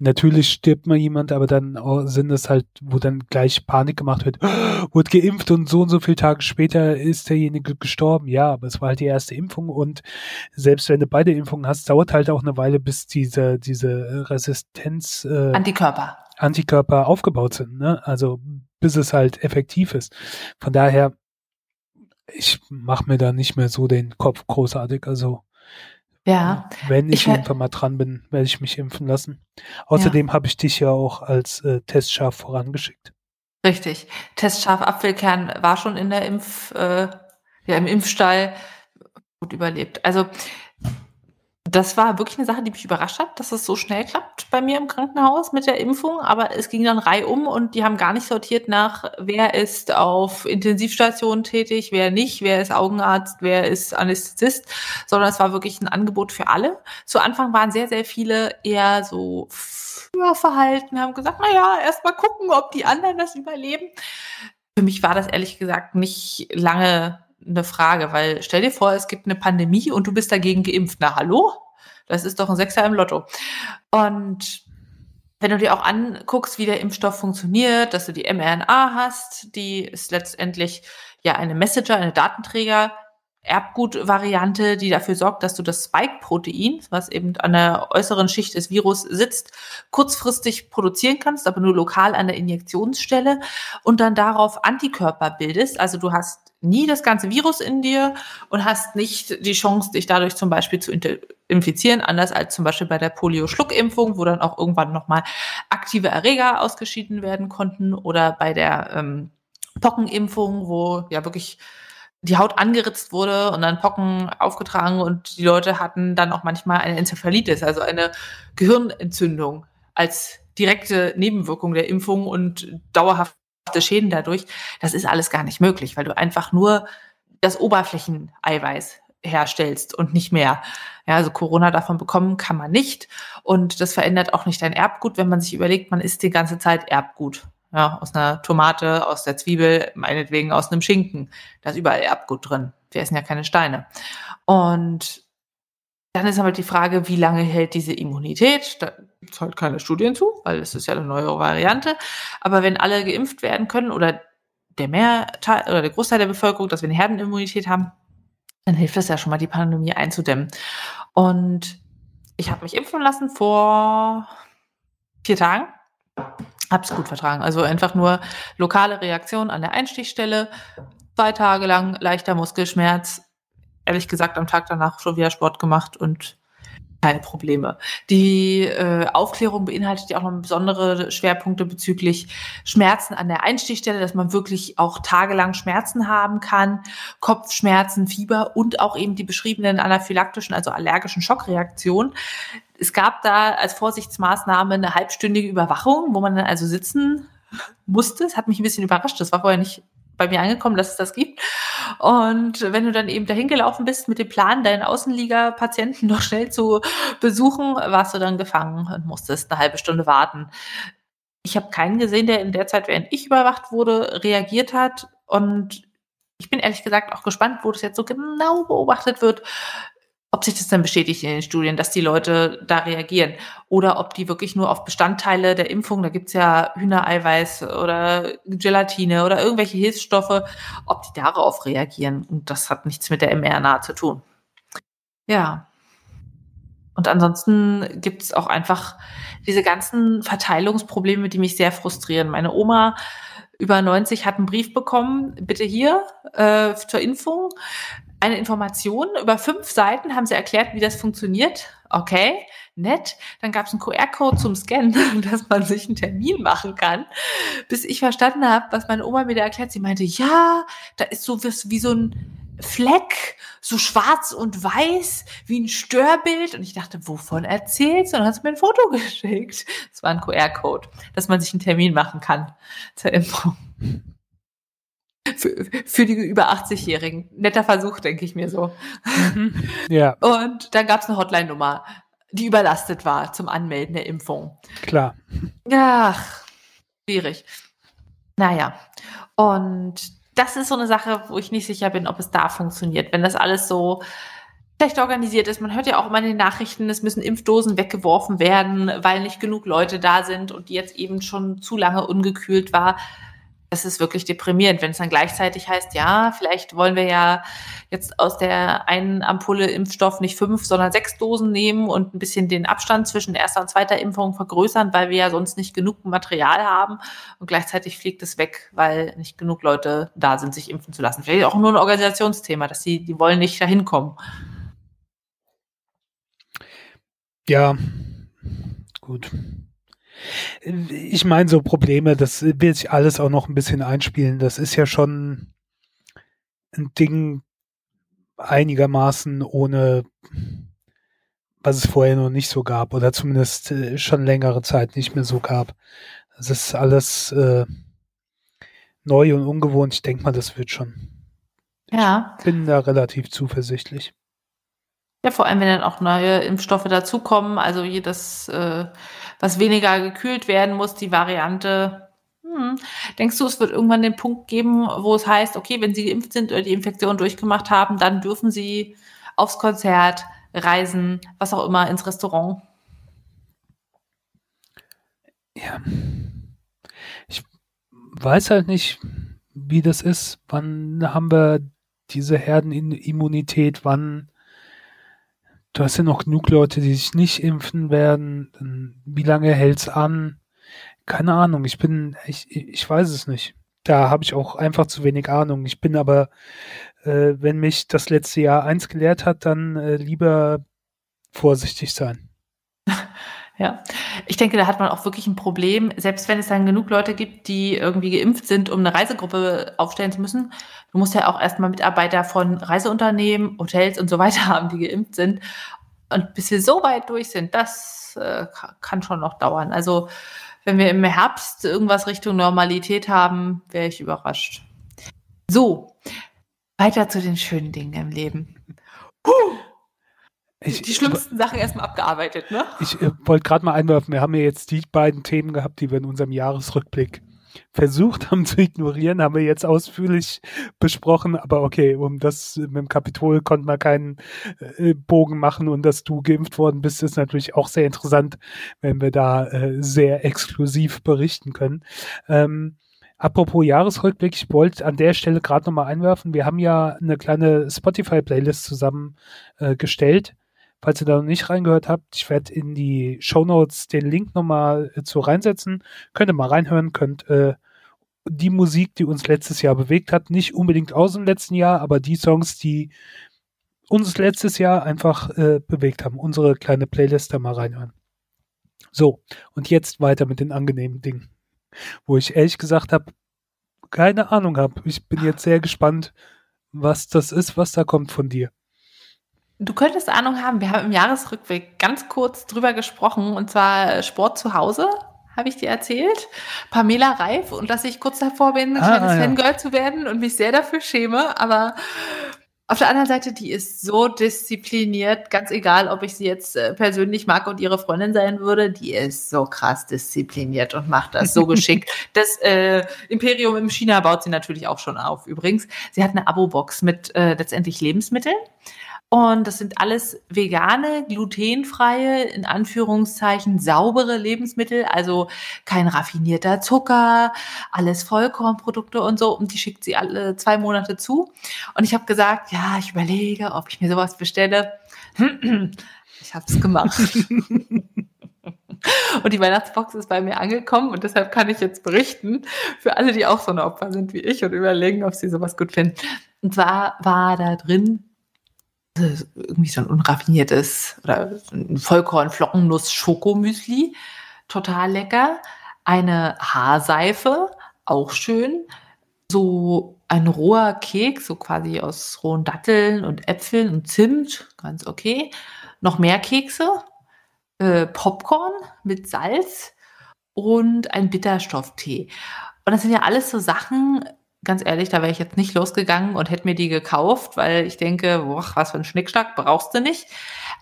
Natürlich stirbt mal jemand, aber dann au- sind es halt, wo dann gleich Panik gemacht wird, wurde geimpft und so und so viele Tage später ist derjenige gestorben. Ja, aber es war halt die erste Impfung und selbst wenn du beide Impfungen hast, dauert halt auch eine Weile, bis diese, diese Resistenz äh, Antikörper. Antikörper aufgebaut sind, ne? Also bis es halt effektiv ist. Von daher, ich mache mir da nicht mehr so den Kopf großartig. Also Ja. wenn ich, Ich irgendwann mal dran bin, werde ich mich impfen lassen. Außerdem habe ich dich ja auch als äh, Testschaf vorangeschickt. Richtig. Testscharf Apfelkern war schon in der Impf, äh, ja, im Impfstall gut überlebt. Also das war wirklich eine Sache, die mich überrascht hat, dass es so schnell klappt bei mir im Krankenhaus mit der Impfung. Aber es ging dann reihum und die haben gar nicht sortiert nach, wer ist auf Intensivstationen tätig, wer nicht, wer ist Augenarzt, wer ist Anästhesist, sondern es war wirklich ein Angebot für alle. Zu Anfang waren sehr, sehr viele eher so verhalten, haben gesagt, naja, erst mal gucken, ob die anderen das überleben. Für mich war das ehrlich gesagt nicht lange eine Frage, weil stell dir vor, es gibt eine Pandemie und du bist dagegen geimpft. Na hallo? Das ist doch ein Sechser im Lotto. Und wenn du dir auch anguckst, wie der Impfstoff funktioniert, dass du die mRNA hast, die ist letztendlich ja eine Messenger, eine Datenträger, Erbgut-Variante, die dafür sorgt, dass du das Spike-Protein, was eben an der äußeren Schicht des Virus sitzt, kurzfristig produzieren kannst, aber nur lokal an der Injektionsstelle und dann darauf Antikörper bildest. Also du hast nie das ganze Virus in dir und hast nicht die Chance, dich dadurch zum Beispiel zu infizieren, anders als zum Beispiel bei der Polio-Schluckimpfung, wo dann auch irgendwann nochmal aktive Erreger ausgeschieden werden konnten oder bei der ähm, Pockenimpfung, wo ja wirklich die Haut angeritzt wurde und dann Pocken aufgetragen und die Leute hatten dann auch manchmal eine Enzephalitis, also eine Gehirnentzündung als direkte Nebenwirkung der Impfung und dauerhaft Schäden dadurch, das ist alles gar nicht möglich, weil du einfach nur das Oberflächeneiweiß herstellst und nicht mehr. Ja, also Corona davon bekommen kann man nicht und das verändert auch nicht dein Erbgut, wenn man sich überlegt, man isst die ganze Zeit Erbgut. Ja, aus einer Tomate, aus der Zwiebel, meinetwegen aus einem Schinken. Da ist überall Erbgut drin. Wir essen ja keine Steine. Und dann ist aber die Frage, wie lange hält diese Immunität? Da gibt halt keine Studien zu, weil es ist ja eine neue Variante. Aber wenn alle geimpft werden können oder der Mehrteil oder der Großteil der Bevölkerung, dass wir eine Herdenimmunität haben, dann hilft das ja schon mal, die Pandemie einzudämmen. Und ich habe mich impfen lassen vor vier Tagen. Hab's gut vertragen. Also einfach nur lokale Reaktion an der Einstichstelle. Zwei Tage lang leichter Muskelschmerz, ehrlich gesagt am Tag danach schon wieder Sport gemacht und keine Probleme. Die äh, Aufklärung beinhaltet ja auch noch besondere Schwerpunkte bezüglich Schmerzen an der Einstichstelle, dass man wirklich auch tagelang Schmerzen haben kann, Kopfschmerzen, Fieber und auch eben die beschriebenen anaphylaktischen, also allergischen Schockreaktionen. Es gab da als Vorsichtsmaßnahme eine halbstündige Überwachung, wo man dann also sitzen musste. Es hat mich ein bisschen überrascht. Das war vorher nicht bei mir angekommen, dass es das gibt. Und wenn du dann eben dahin gelaufen bist mit dem Plan, deinen Außenliga-Patienten noch schnell zu besuchen, warst du dann gefangen und musstest eine halbe Stunde warten. Ich habe keinen gesehen, der in der Zeit, während ich überwacht wurde, reagiert hat. Und ich bin ehrlich gesagt auch gespannt, wo das jetzt so genau beobachtet wird, ob sich das dann bestätigt in den Studien, dass die Leute da reagieren oder ob die wirklich nur auf Bestandteile der Impfung, da gibt's ja Hühnereiweiß oder Gelatine oder irgendwelche Hilfsstoffe, ob die darauf reagieren. Und das hat nichts mit der mRNA zu tun. Ja. Und ansonsten gibt's auch einfach diese ganzen Verteilungsprobleme, die mich sehr frustrieren. Meine Oma über 90 hat einen Brief bekommen, bitte hier äh, zur Impfung eine Information. Über fünf Seiten haben sie erklärt, wie das funktioniert. Okay, nett. Dann gab es einen QR-Code zum Scannen, dass man sich einen Termin machen kann. Bis ich verstanden habe, was meine Oma mir da erklärt. Sie meinte, ja, da ist so wie so ein Fleck, so schwarz und weiß, wie ein Störbild. Und ich dachte, wovon erzählst du? Und dann hat sie mir ein Foto geschickt. Das war ein QR-Code, dass man sich einen Termin machen kann zur Impfung für, für die über 80-Jährigen. Netter Versuch, denke ich mir so. Mhm. Ja. Und dann gab es eine Hotline-Nummer, die überlastet war zum Anmelden der Impfung. Klar. Ach, schwierig. Naja. Und das ist so eine Sache, wo ich nicht sicher bin, ob es da funktioniert. Wenn das alles so schlecht organisiert ist. Man hört ja auch immer in den Nachrichten, es müssen Impfdosen weggeworfen werden, weil nicht genug Leute da sind und die jetzt eben schon zu lange ungekühlt war das ist wirklich deprimierend, wenn es dann gleichzeitig heißt, ja, vielleicht wollen wir ja jetzt aus der einen Ampulle Impfstoff nicht fünf, sondern sechs Dosen nehmen und ein bisschen den Abstand zwischen erster und zweiter Impfung vergrößern, weil wir ja sonst nicht genug Material haben und gleichzeitig fliegt es weg, weil nicht genug Leute da sind, sich impfen zu lassen. Vielleicht auch nur ein Organisationsthema, dass sie, die wollen nicht dahin kommen. Ja, gut. Ich meine, so Probleme, das wird sich alles auch noch ein bisschen einspielen. Das ist ja schon ein Ding einigermaßen ohne, was es vorher noch nicht so gab oder zumindest äh, schon längere Zeit nicht mehr so gab. Das ist alles äh, neu und ungewohnt. Ich denke mal, das wird schon. Ja. Ich bin da relativ zuversichtlich. Ja, vor allem, wenn dann auch neue Impfstoffe dazukommen, also jedes, äh, was weniger gekühlt werden muss, die Variante. Hm. Denkst du, es wird irgendwann den Punkt geben, wo es heißt, okay, wenn Sie geimpft sind oder die Infektion durchgemacht haben, dann dürfen Sie aufs Konzert, reisen, was auch immer, ins Restaurant? Ja. Ich weiß halt nicht, wie das ist. Wann haben wir diese Herdenimmunität? Wann du hast ja noch genug Leute, die sich nicht impfen werden. Wie lange hält's an? Keine Ahnung. Ich bin, ich, ich weiß es nicht. Da habe ich auch einfach zu wenig Ahnung. Ich bin aber, äh, wenn mich das letzte Jahr eins gelehrt hat, dann äh, lieber vorsichtig sein. Ja, ich denke, da hat man auch wirklich ein Problem, selbst wenn es dann genug Leute gibt, die irgendwie geimpft sind, um eine Reisegruppe aufstellen zu müssen. Du musst ja auch erstmal Mitarbeiter von Reiseunternehmen, Hotels und so weiter haben, die geimpft sind. Und bis wir so weit durch sind, das äh, kann schon noch dauern. Also wenn wir im Herbst irgendwas Richtung Normalität haben, wäre ich überrascht. So, weiter zu den schönen Dingen im Leben. Huh. Ich, die schlimmsten ich, Sachen erstmal abgearbeitet, ne? Ich äh, wollte gerade mal einwerfen, wir haben ja jetzt die beiden Themen gehabt, die wir in unserem Jahresrückblick versucht haben zu ignorieren, haben wir jetzt ausführlich besprochen, aber okay, um das mit dem Kapitol konnte man keinen äh, Bogen machen und dass du geimpft worden bist, ist natürlich auch sehr interessant, wenn wir da äh, sehr exklusiv berichten können. Ähm, Apropos Jahresrückblick, ich wollte an der Stelle gerade nochmal einwerfen. Wir haben ja eine kleine Spotify-Playlist zusammengestellt. Äh, Falls ihr da noch nicht reingehört habt, ich werde in die Show Notes den Link nochmal äh, zu reinsetzen. Könnt ihr mal reinhören, könnt äh, die Musik, die uns letztes Jahr bewegt hat, nicht unbedingt aus dem letzten Jahr, aber die Songs, die uns letztes Jahr einfach äh, bewegt haben. Unsere kleine Playlist da mal reinhören. So, und jetzt weiter mit den angenehmen Dingen. Wo ich ehrlich gesagt habe, keine Ahnung habe. Ich bin jetzt sehr gespannt, was das ist, was da kommt von dir. Du könntest Ahnung haben, wir haben im Jahresrückblick ganz kurz drüber gesprochen, und zwar Sport zu Hause, habe ich dir erzählt. Pamela Reif und dass ich kurz davor bin, ein ah, kleines ja. Fangirl zu werden und mich sehr dafür schäme, aber auf der anderen Seite, die ist so diszipliniert, ganz egal, ob ich sie jetzt äh, persönlich mag und ihre Freundin sein würde, die ist so krass diszipliniert und macht das so geschickt. Das äh, Imperium im China baut sie natürlich auch schon auf. Übrigens, sie hat eine Abo-Box mit äh, letztendlich Lebensmitteln. Und das sind alles vegane, glutenfreie, in Anführungszeichen saubere Lebensmittel, also kein raffinierter Zucker, alles Vollkornprodukte und so. Und die schickt sie alle zwei Monate zu. Und ich habe gesagt, ja, ich überlege, ob ich mir sowas bestelle. Ich habe es gemacht. Und die Weihnachtsbox ist bei mir angekommen und deshalb kann ich jetzt berichten für alle, die auch so eine Opfer sind wie ich und überlegen, ob sie sowas gut finden. Und zwar war da drin irgendwie so ein unraffiniertes oder ein Vollkorn-Flockennuss-Schokomüsli. Total lecker. Eine Haarseife, auch schön. So ein roher Keks, so quasi aus rohen Datteln und Äpfeln und Zimt, ganz okay. Noch mehr Kekse, äh, Popcorn mit Salz und ein Bitterstofftee. Und das sind ja alles so Sachen, ganz ehrlich, da wäre ich jetzt nicht losgegangen und hätte mir die gekauft, weil ich denke, boah, was für ein Schnickschnack, brauchst du nicht.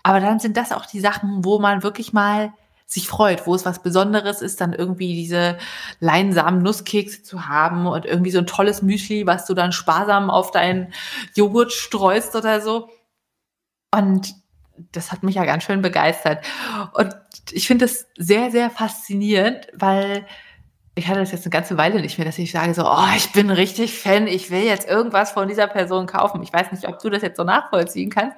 Aber dann sind das auch die Sachen, wo man wirklich mal sich freut, wo es was Besonderes ist, dann irgendwie diese leinsamen Nusskekse zu haben und irgendwie so ein tolles Müsli, was du dann sparsam auf deinen Joghurt streust oder so. Und das hat mich ja ganz schön begeistert. Und ich finde das sehr, sehr faszinierend, weil ich hatte das jetzt eine ganze Weile nicht mehr, dass ich sage so, oh, ich bin richtig Fan, ich will jetzt irgendwas von dieser Person kaufen. Ich weiß nicht, ob du das jetzt so nachvollziehen kannst,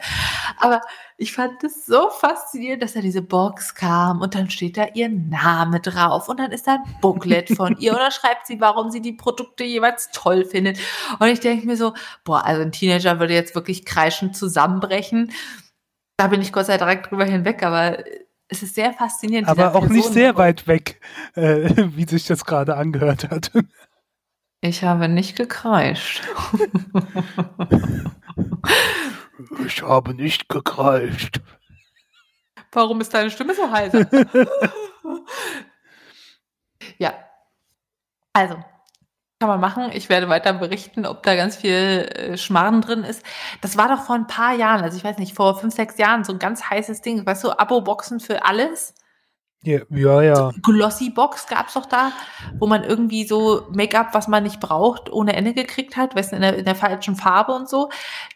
aber ich fand das so faszinierend, dass da diese Box kam und dann steht da ihr Name drauf und dann ist da ein Booklet von ihr oder schreibt sie, warum sie die Produkte jeweils toll findet. Und ich denke mir so, boah, also ein Teenager würde jetzt wirklich kreischend zusammenbrechen. Da bin ich Gott sei Dank drüber hinweg, aber es ist sehr faszinierend. Aber auch nicht sehr weit weg, äh, wie sich das gerade angehört hat. Ich habe nicht gekreischt. ich habe nicht gekreischt. Warum ist deine Stimme so heiser? ja. Also, Kann man machen. Ich werde weiter berichten, ob da ganz viel äh, Schmarrn drin ist. Das war doch vor ein paar Jahren, also ich weiß nicht, vor fünf, sechs Jahren so ein ganz heißes Ding. Weißt du, Abo-Boxen für alles? Ja, ja. ja. So Glossy-Box gab's doch da, wo man irgendwie so Make-up, was man nicht braucht, ohne Ende gekriegt hat, weißt du, in der, in der falschen Farbe und so.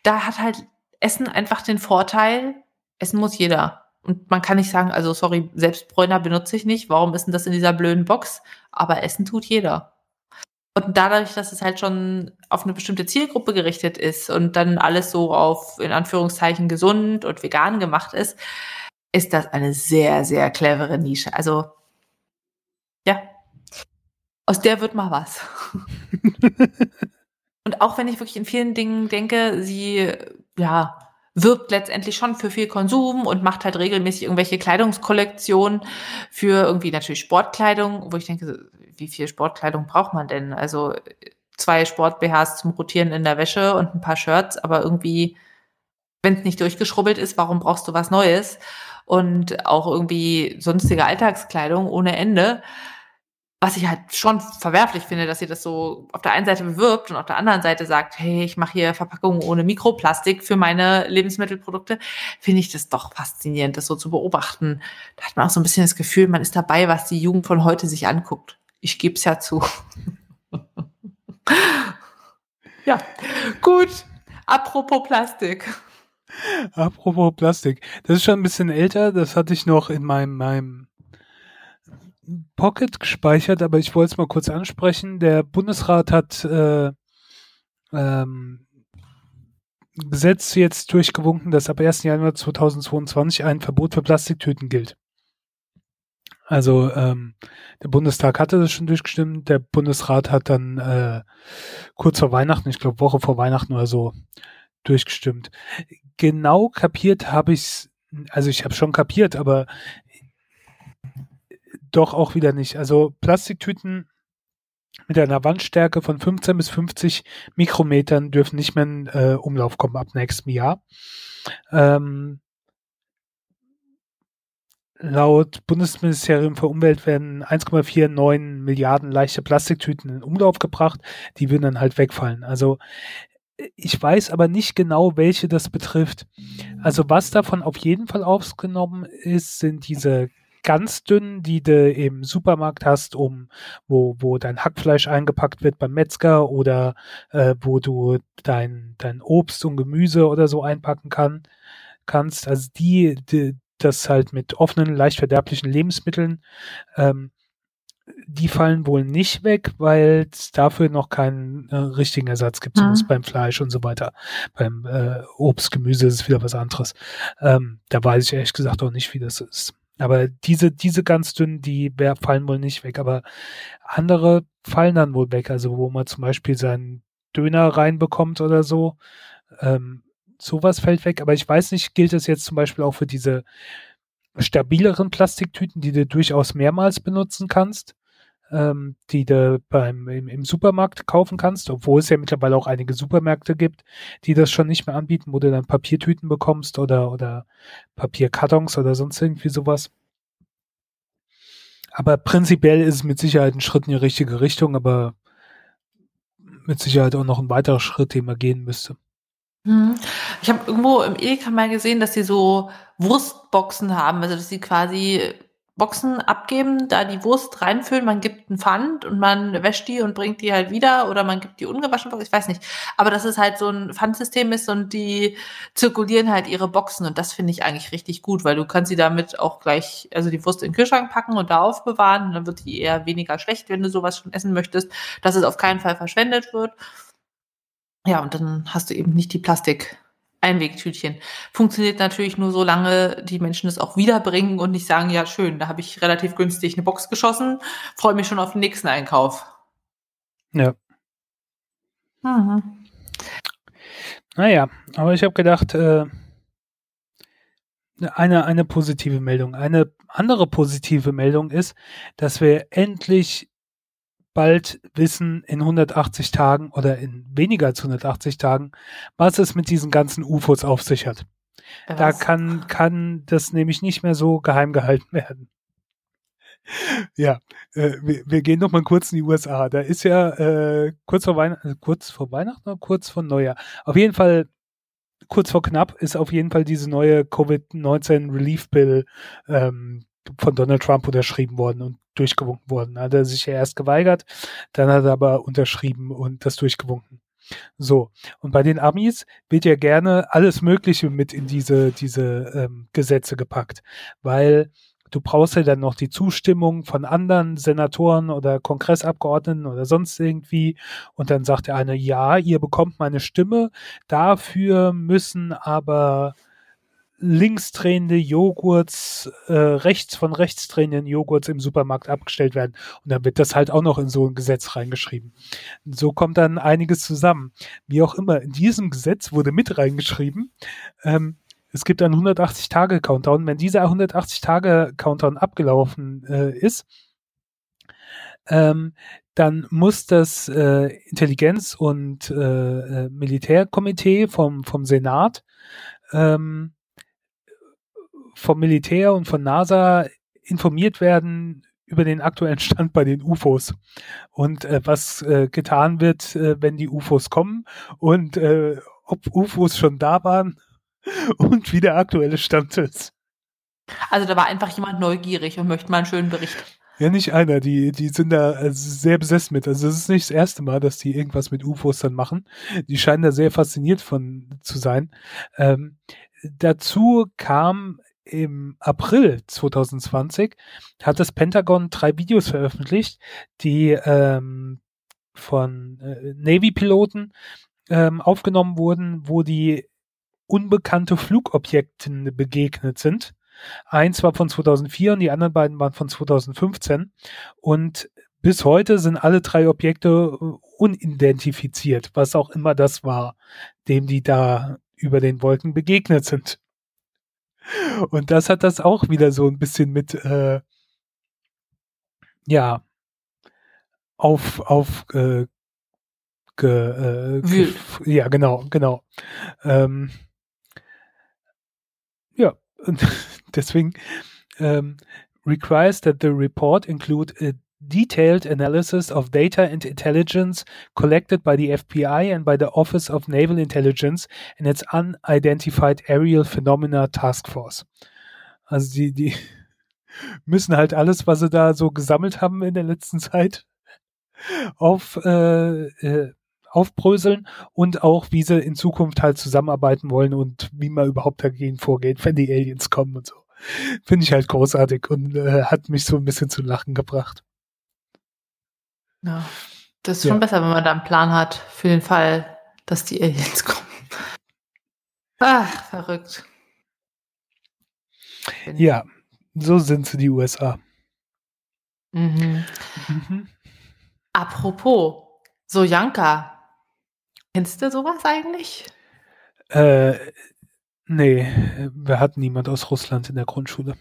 Da hat halt Essen einfach den Vorteil, Essen muss jeder. Und man kann nicht sagen, also sorry, Selbstbräuner benutze ich nicht. Warum ist denn das in dieser blöden Box? Aber Essen tut jeder. Und dadurch, dass es halt schon auf eine bestimmte Zielgruppe gerichtet ist und dann alles so auf, in Anführungszeichen, gesund und vegan gemacht ist, ist das eine sehr, sehr clevere Nische. Also, ja, aus der wird mal was. und auch wenn ich wirklich in vielen Dingen denke, sie, ja, wirbt letztendlich schon für viel Konsum und macht halt regelmäßig irgendwelche Kleidungskollektionen für irgendwie natürlich Sportkleidung, wo ich denke, wie viel Sportkleidung braucht man denn? Also zwei Sport-BHs zum Rotieren in der Wäsche und ein paar Shirts, aber irgendwie, wenn es nicht durchgeschrubbelt ist, warum brauchst du was Neues? und auch irgendwie sonstige Alltagskleidung ohne Ende. Was ich halt schon verwerflich finde, dass sie das so auf der einen Seite bewirbt und auf der anderen Seite sagt, hey, ich mache hier Verpackungen ohne Mikroplastik für meine Lebensmittelprodukte, finde ich das doch faszinierend, das so zu beobachten. Da hat man auch so ein bisschen das Gefühl, man ist dabei, was die Jugend von heute sich anguckt. Ich gebe es ja zu. ja, gut. Apropos Plastik. Apropos Plastik. Das ist schon ein bisschen älter. Das hatte ich noch in meinem, meinem Pocket gespeichert, aber ich wollte es mal kurz ansprechen. Der Bundesrat hat äh, ähm, Gesetz jetzt durchgewunken, dass ab 1. Januar 2022 ein Verbot für Plastiktüten gilt. Also ähm, der Bundestag hatte das schon durchgestimmt, der Bundesrat hat dann äh, kurz vor Weihnachten, ich glaube Woche vor Weihnachten oder so, durchgestimmt genau kapiert habe ich's, also ich habe schon kapiert, aber doch auch wieder nicht. Also Plastiktüten mit einer Wandstärke von 15 bis 50 Mikrometern dürfen nicht mehr in äh, Umlauf kommen ab nächstem Jahr. Ähm, laut Bundesministerium für Umwelt werden 1,49 Milliarden leichte Plastiktüten in Umlauf gebracht, die würden dann halt wegfallen. Also ich weiß aber nicht genau, welche das betrifft. Also was davon auf jeden Fall ausgenommen ist, sind diese ganz dünnen, die du im Supermarkt hast, um wo, wo dein Hackfleisch eingepackt wird beim Metzger oder äh, wo du dein, dein Obst und Gemüse oder so einpacken kann, kannst. Also die, die das halt mit offenen, leicht verderblichen Lebensmitteln ähm, die fallen wohl nicht weg, weil es dafür noch keinen äh, richtigen Ersatz gibt, zumindest mhm. beim Fleisch und so weiter. Beim äh, Obst, Gemüse ist es wieder was anderes. Ähm, da weiß ich ehrlich gesagt auch nicht, wie das ist. Aber diese, diese ganz dünnen, die fallen wohl nicht weg. Aber andere fallen dann wohl weg. Also wo man zum Beispiel seinen Döner reinbekommt oder so. Ähm, sowas fällt weg. Aber ich weiß nicht, gilt das jetzt zum Beispiel auch für diese stabileren Plastiktüten, die du durchaus mehrmals benutzen kannst, ähm, die du beim, im, im, Supermarkt kaufen kannst, obwohl es ja mittlerweile auch einige Supermärkte gibt, die das schon nicht mehr anbieten, wo du dann Papiertüten bekommst oder, oder Papierkartons oder sonst irgendwie sowas. Aber prinzipiell ist es mit Sicherheit ein Schritt in die richtige Richtung, aber mit Sicherheit auch noch ein weiterer Schritt, den man gehen müsste. Mhm. Ich habe irgendwo im Edeka mal gesehen, dass sie so Wurstboxen haben, also dass sie quasi Boxen abgeben, da die Wurst reinfüllen, man gibt einen Pfand und man wäscht die und bringt die halt wieder oder man gibt die ungewaschen ich weiß nicht. Aber dass es halt so ein Pfandsystem ist und die zirkulieren halt ihre Boxen und das finde ich eigentlich richtig gut, weil du kannst sie damit auch gleich, also die Wurst in den Kühlschrank packen und da aufbewahren und dann wird die eher weniger schlecht, wenn du sowas schon essen möchtest, dass es auf keinen Fall verschwendet wird. Ja, und dann hast du eben nicht die Plastik. Einwegtütchen. Funktioniert natürlich nur so lange die Menschen es auch wiederbringen und nicht sagen, ja schön, da habe ich relativ günstig eine Box geschossen, freue mich schon auf den nächsten Einkauf. Ja. Mhm. Naja, aber ich habe gedacht, äh, eine, eine positive Meldung. Eine andere positive Meldung ist, dass wir endlich bald wissen in 180 Tagen oder in weniger als 180 Tagen, was es mit diesen ganzen UFOs auf sich hat. Was? Da kann, kann das nämlich nicht mehr so geheim gehalten werden. Ja, äh, wir, wir gehen noch mal kurz in die USA. Da ist ja äh, kurz vor Weihnachten, äh, kurz vor Weihnachten oder kurz vor Neujahr. Auf jeden Fall kurz vor knapp ist auf jeden Fall diese neue Covid-19 Relief Bill ähm, von Donald Trump unterschrieben worden und durchgewunken worden. Hat er sich ja erst geweigert, dann hat er aber unterschrieben und das durchgewunken. So, und bei den Amis wird ja gerne alles Mögliche mit in diese, diese ähm, Gesetze gepackt, weil du brauchst ja dann noch die Zustimmung von anderen Senatoren oder Kongressabgeordneten oder sonst irgendwie. Und dann sagt der eine, ja, ihr bekommt meine Stimme, dafür müssen aber linksdrehende Joghurts, äh, rechts von rechtsdrehenden Joghurts im Supermarkt abgestellt werden. Und dann wird das halt auch noch in so ein Gesetz reingeschrieben. So kommt dann einiges zusammen. Wie auch immer, in diesem Gesetz wurde mit reingeschrieben, ähm, es gibt einen 180-Tage-Countdown. Wenn dieser 180-Tage-Countdown abgelaufen äh, ist, ähm, dann muss das äh, Intelligenz- und äh, äh Militärkomitee vom, vom Senat ähm, vom Militär und von NASA informiert werden über den aktuellen Stand bei den UFOs und äh, was äh, getan wird, äh, wenn die UFOs kommen und äh, ob UFOs schon da waren und wie der aktuelle Stand ist. Also da war einfach jemand neugierig und möchte mal einen schönen Bericht. Ja, nicht einer, die, die sind da äh, sehr besessen mit. Also es ist nicht das erste Mal, dass die irgendwas mit UFOs dann machen. Die scheinen da sehr fasziniert von zu sein. Ähm, dazu kam im April 2020 hat das Pentagon drei Videos veröffentlicht, die ähm, von äh, Navy-Piloten ähm, aufgenommen wurden, wo die unbekannte Flugobjekten begegnet sind. Eins war von 2004 und die anderen beiden waren von 2015. Und bis heute sind alle drei Objekte äh, unidentifiziert, was auch immer das war, dem die da über den Wolken begegnet sind. Und das hat das auch wieder so ein bisschen mit, äh, ja, auf, auf, äh, ge, äh, ja, genau, genau. Ähm, ja, und deswegen ähm, requires that the report include a detailed analysis of data and intelligence collected by the FBI and by the Office of Naval Intelligence and its Unidentified Aerial Phenomena Task Force. Also die, die müssen halt alles, was sie da so gesammelt haben in der letzten Zeit, auf, äh, äh, aufbröseln und auch, wie sie in Zukunft halt zusammenarbeiten wollen und wie man überhaupt dagegen vorgeht, wenn die Aliens kommen und so. Finde ich halt großartig und äh, hat mich so ein bisschen zu lachen gebracht. Ja, das ist schon besser, wenn man da einen Plan hat für den Fall, dass die Aliens kommen. Ach, verrückt. Ja, so sind sie die USA. Mhm. Mhm. Apropos, Sojanka. Kennst du sowas eigentlich? Äh, nee, wir hatten niemand aus Russland in der Grundschule.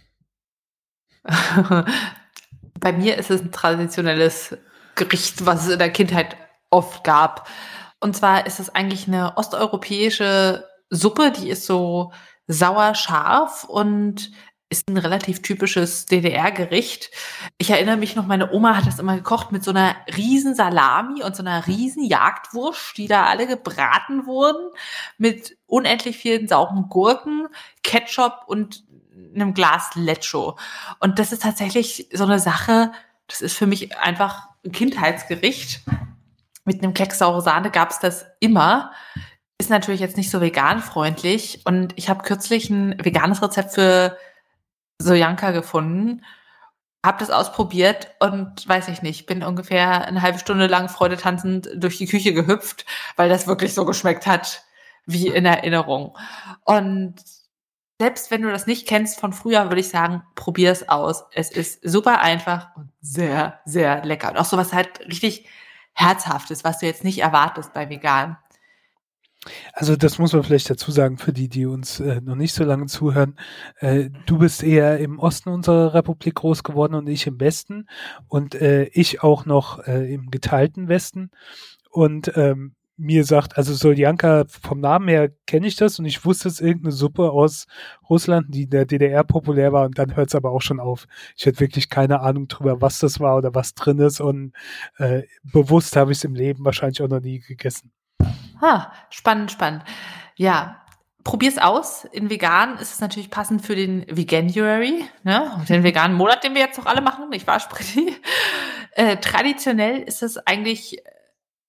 Bei mir ist es ein traditionelles Gericht, was es in der Kindheit oft gab. Und zwar ist es eigentlich eine osteuropäische Suppe, die ist so sauer scharf und ist ein relativ typisches DDR-Gericht. Ich erinnere mich noch, meine Oma hat das immer gekocht mit so einer riesen Salami und so einer riesen Jagdwurst, die da alle gebraten wurden, mit unendlich vielen sauren Gurken, Ketchup und einem Glas Lecho. Und das ist tatsächlich so eine Sache, das ist für mich einfach ein Kindheitsgericht. Mit einem Keks saure Sahne gab es das immer. Ist natürlich jetzt nicht so vegan-freundlich. Und ich habe kürzlich ein veganes Rezept für Sojanka gefunden, habe das ausprobiert und weiß ich nicht, bin ungefähr eine halbe Stunde lang freudetanzend durch die Küche gehüpft, weil das wirklich so geschmeckt hat wie in Erinnerung. Und selbst wenn du das nicht kennst von früher, würde ich sagen, probier es aus. Es ist super einfach und sehr, sehr lecker. Und auch so was halt richtig herzhaftes, was du jetzt nicht erwartest bei vegan. Also das muss man vielleicht dazu sagen für die, die uns äh, noch nicht so lange zuhören. Äh, du bist eher im Osten unserer Republik groß geworden und ich im Westen und äh, ich auch noch äh, im geteilten Westen. Und ähm, mir sagt, also Soljanka vom Namen her kenne ich das und ich wusste es irgendeine Suppe aus Russland, die in der DDR populär war und dann hört es aber auch schon auf. Ich hätte wirklich keine Ahnung drüber, was das war oder was drin ist und äh, bewusst habe ich es im Leben wahrscheinlich auch noch nie gegessen. Ha, spannend, spannend. Ja, probier's aus. In vegan ist es natürlich passend für den Veganuary, ne? Den veganen Monat, den wir jetzt noch alle machen. Ich war Spritti. Äh, traditionell ist es eigentlich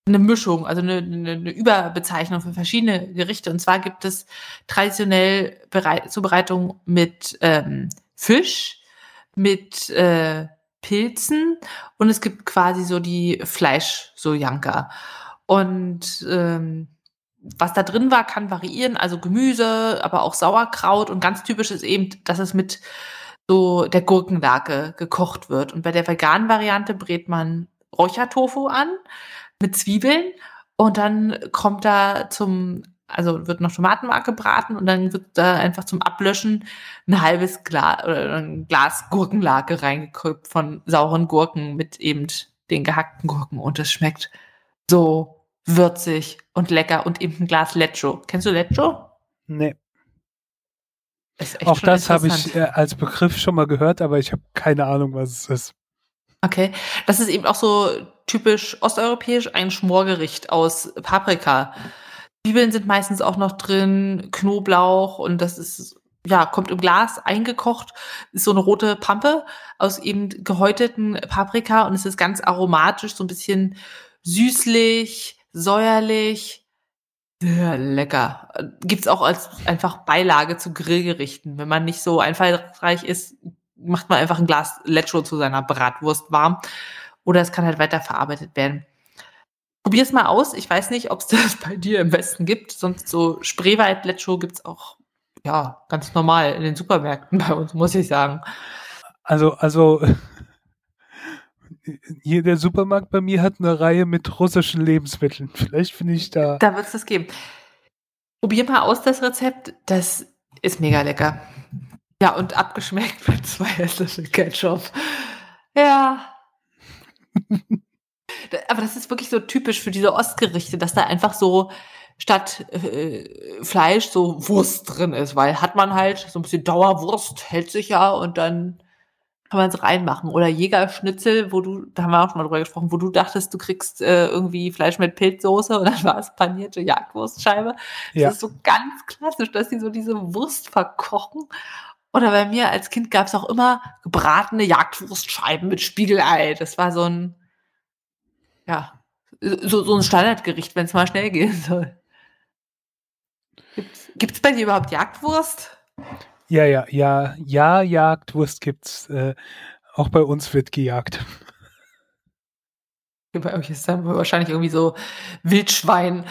eine Mischung, also eine, eine, Überbezeichnung für verschiedene Gerichte. Und zwar gibt es traditionell Bereit Zubereitung mit ähm, Fisch, mit äh, Pilzen und es gibt quasi so die Fleisch-Sojanka. Und ähm, was da drin war, kann variieren, also Gemüse, aber auch Sauerkraut und ganz typisch ist eben, dass es mit so der Gurkenlake gekocht wird. Und bei der veganen Variante brät man Räuchertofu an mit Zwiebeln und dann kommt da zum, also wird noch Tomatenmark gebraten und dann wird da einfach zum Ablöschen ein halbes Glas oder ein Glas Gurkenlake reingekippt von sauren Gurken mit eben den gehackten Gurken und es schmeckt so würzig und lecker und eben ein Glas Lecho. Kennst du Lecho? Nee. Auch das habe ich äh, als Begriff schon mal gehört, aber ich habe keine Ahnung, was es ist. Okay, das ist eben auch so typisch osteuropäisch ein Schmorgericht aus Paprika. Zwiebeln sind meistens auch noch drin, Knoblauch und das ist ja, kommt im Glas eingekocht, ist so eine rote Pampe aus eben gehäuteten Paprika und es ist ganz aromatisch, so ein bisschen süßlich, säuerlich. Ja, lecker. Gibt's auch als einfach Beilage zu Grillgerichten. Wenn man nicht so einfallsreich ist, macht man einfach ein Glas Lecho zu seiner Bratwurst warm. Oder es kann halt weiterverarbeitet werden. Probier es mal aus. Ich weiß nicht, ob es das bei dir im Westen gibt. Sonst so Spreewald Lecho gibt's auch ja ganz normal in den Supermärkten bei uns, muss ich sagen. Also, also hier der Supermarkt bei mir hat eine Reihe mit russischen Lebensmitteln. Vielleicht finde ich da. Da wird es das geben. Probier mal aus das Rezept. Das ist mega lecker. Ja, und abgeschmeckt mit zwei Esslöffel Ketchup. Ja. Aber das ist wirklich so typisch für diese Ostgerichte, dass da einfach so statt äh, Fleisch so Wurst drin ist, weil hat man halt so ein bisschen Dauerwurst, hält sich ja und dann kann man es reinmachen. Oder Jägerschnitzel, wo du, da haben wir auch schon mal drüber gesprochen, wo du dachtest, du kriegst äh, irgendwie Fleisch mit Pilzsoße und dann war es panierte Jagdwurstscheibe. Das ja. ist so ganz klassisch, dass die so diese Wurst verkochen. Oder bei mir als Kind gab es auch immer gebratene Jagdwurstscheiben mit Spiegelei. Das war so ein, ja, so, so ein Standardgericht, wenn es mal schnell gehen soll. Gibt es bei dir überhaupt Jagdwurst? Ja, ja, ja, ja, Jagdwurst gibt's. Äh, auch bei uns wird gejagt. Bei euch ist dann wahrscheinlich irgendwie so Wildschwein,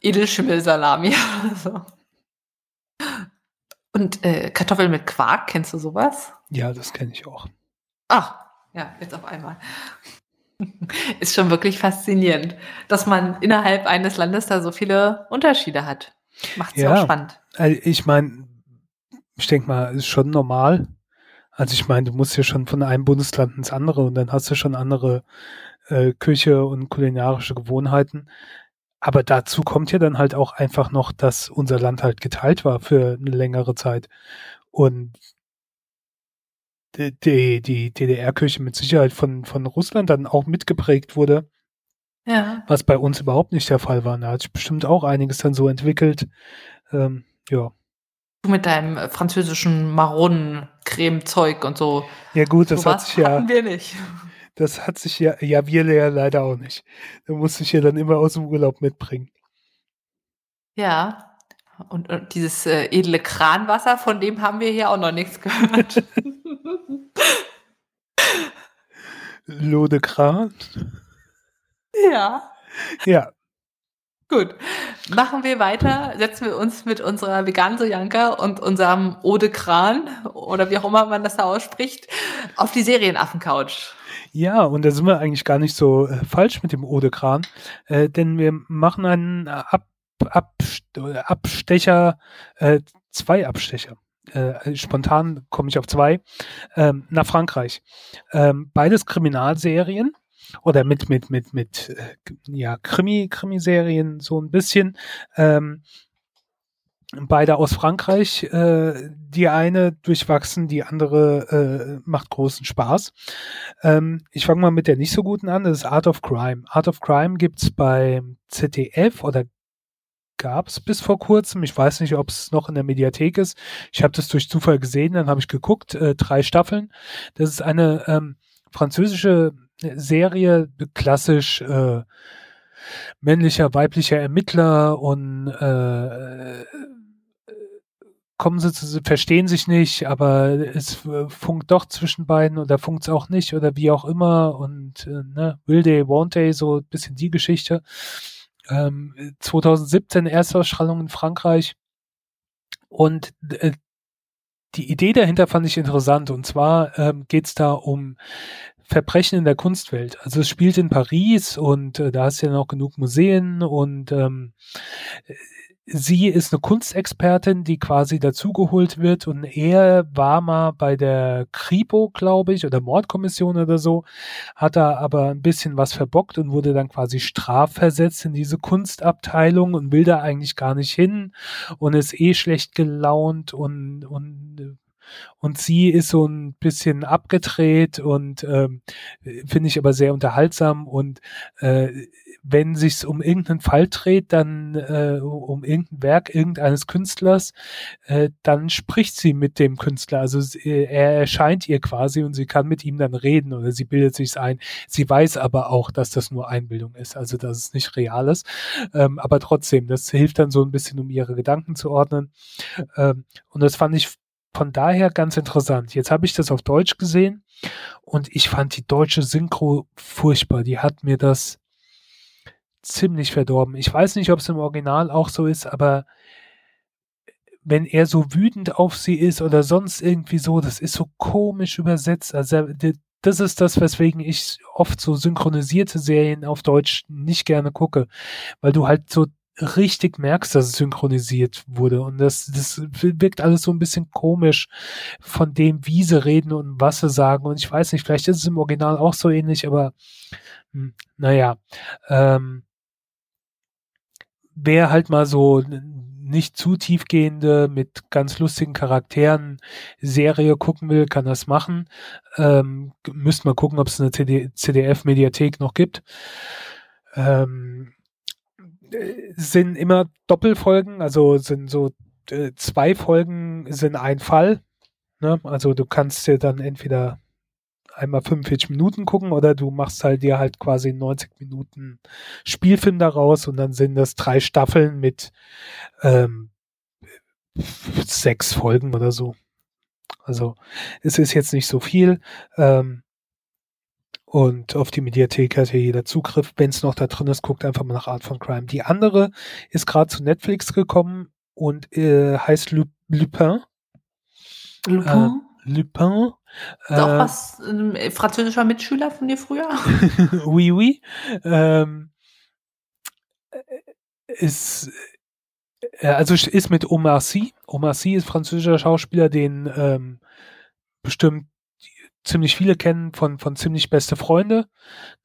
Edelschimmelsalami oder so. Und äh, Kartoffeln mit Quark, kennst du sowas? Ja, das kenne ich auch. Ach, ja, jetzt auf einmal. Ist schon wirklich faszinierend, dass man innerhalb eines Landes da so viele Unterschiede hat. Macht es ja auch spannend. Ich meine, ich denke mal, ist schon normal. Also ich meine, du musst ja schon von einem Bundesland ins andere und dann hast du schon andere äh, Küche und kulinarische Gewohnheiten. Aber dazu kommt ja dann halt auch einfach noch, dass unser Land halt geteilt war für eine längere Zeit. Und die, die DDR-Küche mit Sicherheit von, von Russland dann auch mitgeprägt wurde. Ja. Was bei uns überhaupt nicht der Fall war. Da hat sich bestimmt auch einiges dann so entwickelt. Ähm, ja. Du mit deinem äh, französischen Maronen-Creme-Zeug und so. Ja gut, das so hat sich ja. wir nicht. Das hat sich ja, ja, wir ja leider auch nicht. Da musste ich ja dann immer aus dem Urlaub mitbringen. Ja. Und, und dieses äh, edle Kranwasser, von dem haben wir hier auch noch nichts gehört. Lode Kran? Ja. Ja. Gut, machen wir weiter. Setzen wir uns mit unserer veganen Sojanka und unserem Eau de Kran oder wie auch immer man das da ausspricht, auf die Serienaffen-Couch. Ja, und da sind wir eigentlich gar nicht so äh, falsch mit dem Eau de Kran, äh, denn wir machen einen Ab, Ab, Abstecher, äh, zwei Abstecher. Äh, spontan komme ich auf zwei, ähm, nach Frankreich. Ähm, beides Kriminalserien oder mit, mit, mit, mit, äh, ja, Krimi, Krimiserien so ein bisschen. Ähm, beide aus Frankreich. Äh, die eine durchwachsen, die andere äh, macht großen Spaß. Ähm, ich fange mal mit der nicht so guten an. Das ist Art of Crime. Art of Crime gibt's beim ZDF oder gab's bis vor kurzem. Ich weiß nicht, ob es noch in der Mediathek ist. Ich habe das durch Zufall gesehen, dann habe ich geguckt. Äh, drei Staffeln. Das ist eine ähm, französische Serie, klassisch äh, männlicher, weiblicher Ermittler und äh, kommen sie zu, verstehen sich nicht, aber es funkt doch zwischen beiden oder funkt auch nicht oder wie auch immer und äh, ne, will they, won't they, so ein bisschen die Geschichte. Ähm, 2017 Erstausstrahlung in Frankreich und äh, die Idee dahinter fand ich interessant und zwar ähm, geht es da um Verbrechen in der Kunstwelt. Also es spielt in Paris und äh, da hast du ja noch genug Museen und ähm, sie ist eine Kunstexpertin, die quasi dazugeholt wird. Und er war mal bei der Kripo, glaube ich, oder Mordkommission oder so, hat da aber ein bisschen was verbockt und wurde dann quasi strafversetzt in diese Kunstabteilung und will da eigentlich gar nicht hin und ist eh schlecht gelaunt und, und und sie ist so ein bisschen abgedreht und ähm, finde ich aber sehr unterhaltsam und äh, wenn sich's um irgendeinen Fall dreht, dann äh, um irgendein Werk irgendeines Künstlers, äh, dann spricht sie mit dem Künstler. Also äh, er erscheint ihr quasi und sie kann mit ihm dann reden oder sie bildet sich's ein. Sie weiß aber auch, dass das nur Einbildung ist, also dass es nicht real ist. Ähm, aber trotzdem, das hilft dann so ein bisschen, um ihre Gedanken zu ordnen. Ähm, und das fand ich von daher ganz interessant. Jetzt habe ich das auf Deutsch gesehen und ich fand die deutsche Synchro furchtbar. Die hat mir das ziemlich verdorben. Ich weiß nicht, ob es im Original auch so ist, aber wenn er so wütend auf sie ist oder sonst irgendwie so, das ist so komisch übersetzt. Also das ist das, weswegen ich oft so synchronisierte Serien auf Deutsch nicht gerne gucke, weil du halt so richtig merkst, dass es synchronisiert wurde und das, das wirkt alles so ein bisschen komisch von dem, wie sie reden und was sie sagen und ich weiß nicht, vielleicht ist es im Original auch so ähnlich, aber hm, naja, ähm, wer halt mal so nicht zu tiefgehende mit ganz lustigen Charakteren Serie gucken will, kann das machen. Ähm, müsst mal gucken, ob es eine CDF-Mediathek noch gibt. Ähm, sind immer Doppelfolgen, also sind so äh, zwei Folgen sind ein Fall. Ne? Also du kannst dir dann entweder einmal 45 Minuten gucken oder du machst halt dir halt quasi 90 Minuten Spielfilm daraus und dann sind das drei Staffeln mit ähm, sechs Folgen oder so. Also es ist jetzt nicht so viel. Ähm, und auf die Mediathek hat ja jeder Zugriff. Wenn es noch da drin ist, guckt einfach mal nach Art von Crime. Die andere ist gerade zu Netflix gekommen und äh, heißt Lupin. Lupin? Äh, Lupin. Ist auch äh, was, ein äh, französischer Mitschüler von dir früher? oui, oui. Ähm, äh, ist, also ist mit Omar Sy. Omar Sy ist französischer Schauspieler, den ähm, bestimmt ziemlich viele kennen von, von ziemlich beste Freunde.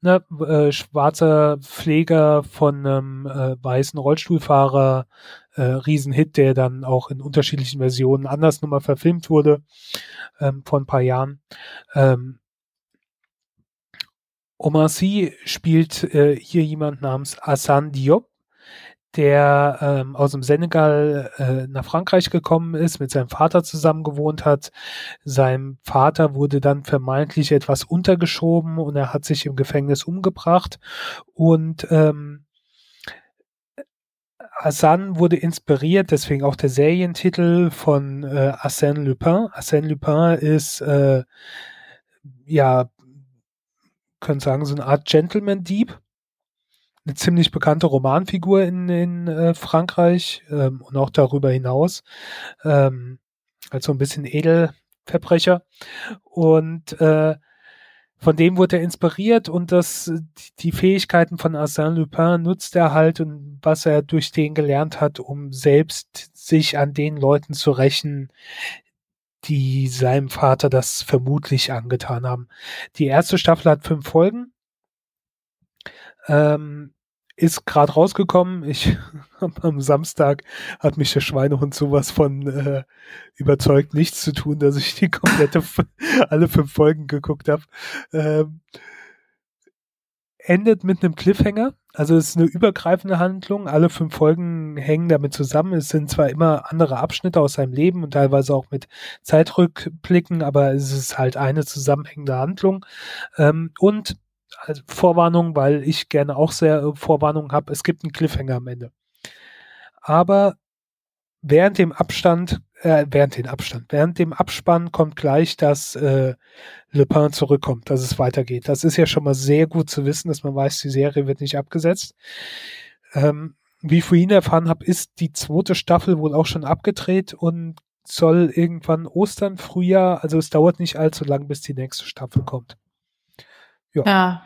Ne? Äh, schwarzer Pfleger von einem äh, weißen Rollstuhlfahrer, äh, Riesenhit, der dann auch in unterschiedlichen Versionen anders nochmal verfilmt wurde ähm, vor ein paar Jahren. Ähm, Omar Sy spielt äh, hier jemand namens Hassan Diop der ähm, aus dem Senegal äh, nach Frankreich gekommen ist, mit seinem Vater zusammen gewohnt hat. Sein Vater wurde dann vermeintlich etwas untergeschoben und er hat sich im Gefängnis umgebracht. Und ähm, Hassan wurde inspiriert, deswegen auch der Serientitel von äh, Arsène Lupin. Arsène Lupin ist äh, ja, können sagen, so eine Art Gentleman-Dieb eine ziemlich bekannte Romanfigur in, in äh, Frankreich ähm, und auch darüber hinaus. Ähm, als so ein bisschen Edelverbrecher. Und äh, von dem wurde er inspiriert und das, die Fähigkeiten von Arsène Lupin nutzt er halt und was er durch den gelernt hat, um selbst sich an den Leuten zu rächen, die seinem Vater das vermutlich angetan haben. Die erste Staffel hat fünf Folgen Ähm, ist gerade rausgekommen. Ich am Samstag hat mich der Schweinehund sowas von äh, überzeugt, nichts zu tun, dass ich die komplette alle fünf Folgen geguckt habe. Ähm, endet mit einem Cliffhanger. Also es ist eine übergreifende Handlung. Alle fünf Folgen hängen damit zusammen. Es sind zwar immer andere Abschnitte aus seinem Leben und teilweise auch mit Zeitrückblicken, aber es ist halt eine zusammenhängende Handlung. Ähm, und also Vorwarnung, weil ich gerne auch sehr äh, Vorwarnung habe, es gibt einen Cliffhanger am Ende. Aber während dem Abstand, äh, während dem Abstand, während dem Abspann kommt gleich, dass äh, Le Pen zurückkommt, dass es weitergeht. Das ist ja schon mal sehr gut zu wissen, dass man weiß, die Serie wird nicht abgesetzt. Ähm, wie ich vorhin erfahren habe, ist die zweite Staffel wohl auch schon abgedreht und soll irgendwann Ostern, Frühjahr, also es dauert nicht allzu lang, bis die nächste Staffel kommt. Ja. ja.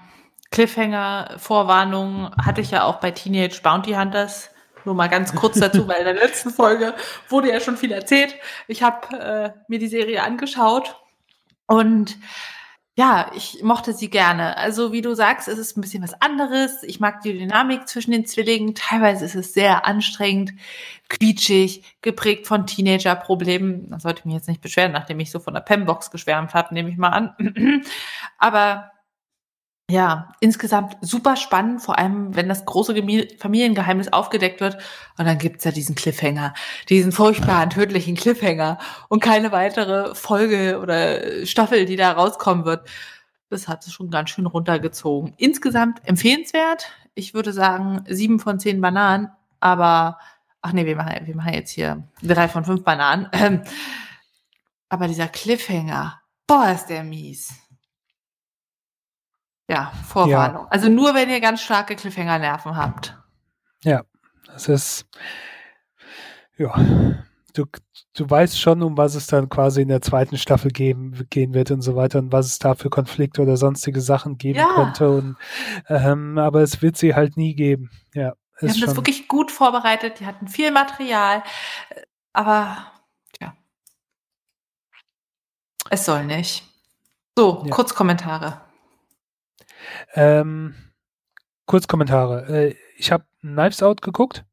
Cliffhanger, Vorwarnung hatte ich ja auch bei Teenage Bounty Hunters. Nur mal ganz kurz dazu, weil in der letzten Folge wurde ja schon viel erzählt. Ich habe äh, mir die Serie angeschaut und ja, ich mochte sie gerne. Also wie du sagst, es ist ein bisschen was anderes. Ich mag die Dynamik zwischen den Zwillingen. Teilweise ist es sehr anstrengend, quietschig, geprägt von Teenager-Problemen. Das sollte ich mich jetzt nicht beschweren, nachdem ich so von der Pembox geschwärmt habe, nehme ich mal an. Aber ja, insgesamt super spannend, vor allem wenn das große Familiengeheimnis aufgedeckt wird. Und dann gibt's ja diesen Cliffhanger, diesen furchtbaren, tödlichen Cliffhanger und keine weitere Folge oder Staffel, die da rauskommen wird. Das hat es schon ganz schön runtergezogen. Insgesamt empfehlenswert. Ich würde sagen, sieben von zehn Bananen, aber ach nee, wir machen, wir machen jetzt hier drei von fünf Bananen. aber dieser Cliffhanger, boah, ist der mies. Ja, Vorwarnung. Ja. Also nur, wenn ihr ganz starke Cliffhanger-Nerven habt. Ja, das ist, ja, du, du weißt schon, um was es dann quasi in der zweiten Staffel geben, gehen wird und so weiter und was es da für Konflikte oder sonstige Sachen geben ja. könnte. Und, ähm, aber es wird sie halt nie geben. Ja, die haben das wirklich gut vorbereitet, die hatten viel Material, aber ja, es soll nicht. So, ja. Kurzkommentare. Ähm, Kurzkommentare. Äh, ich habe Knives Out geguckt.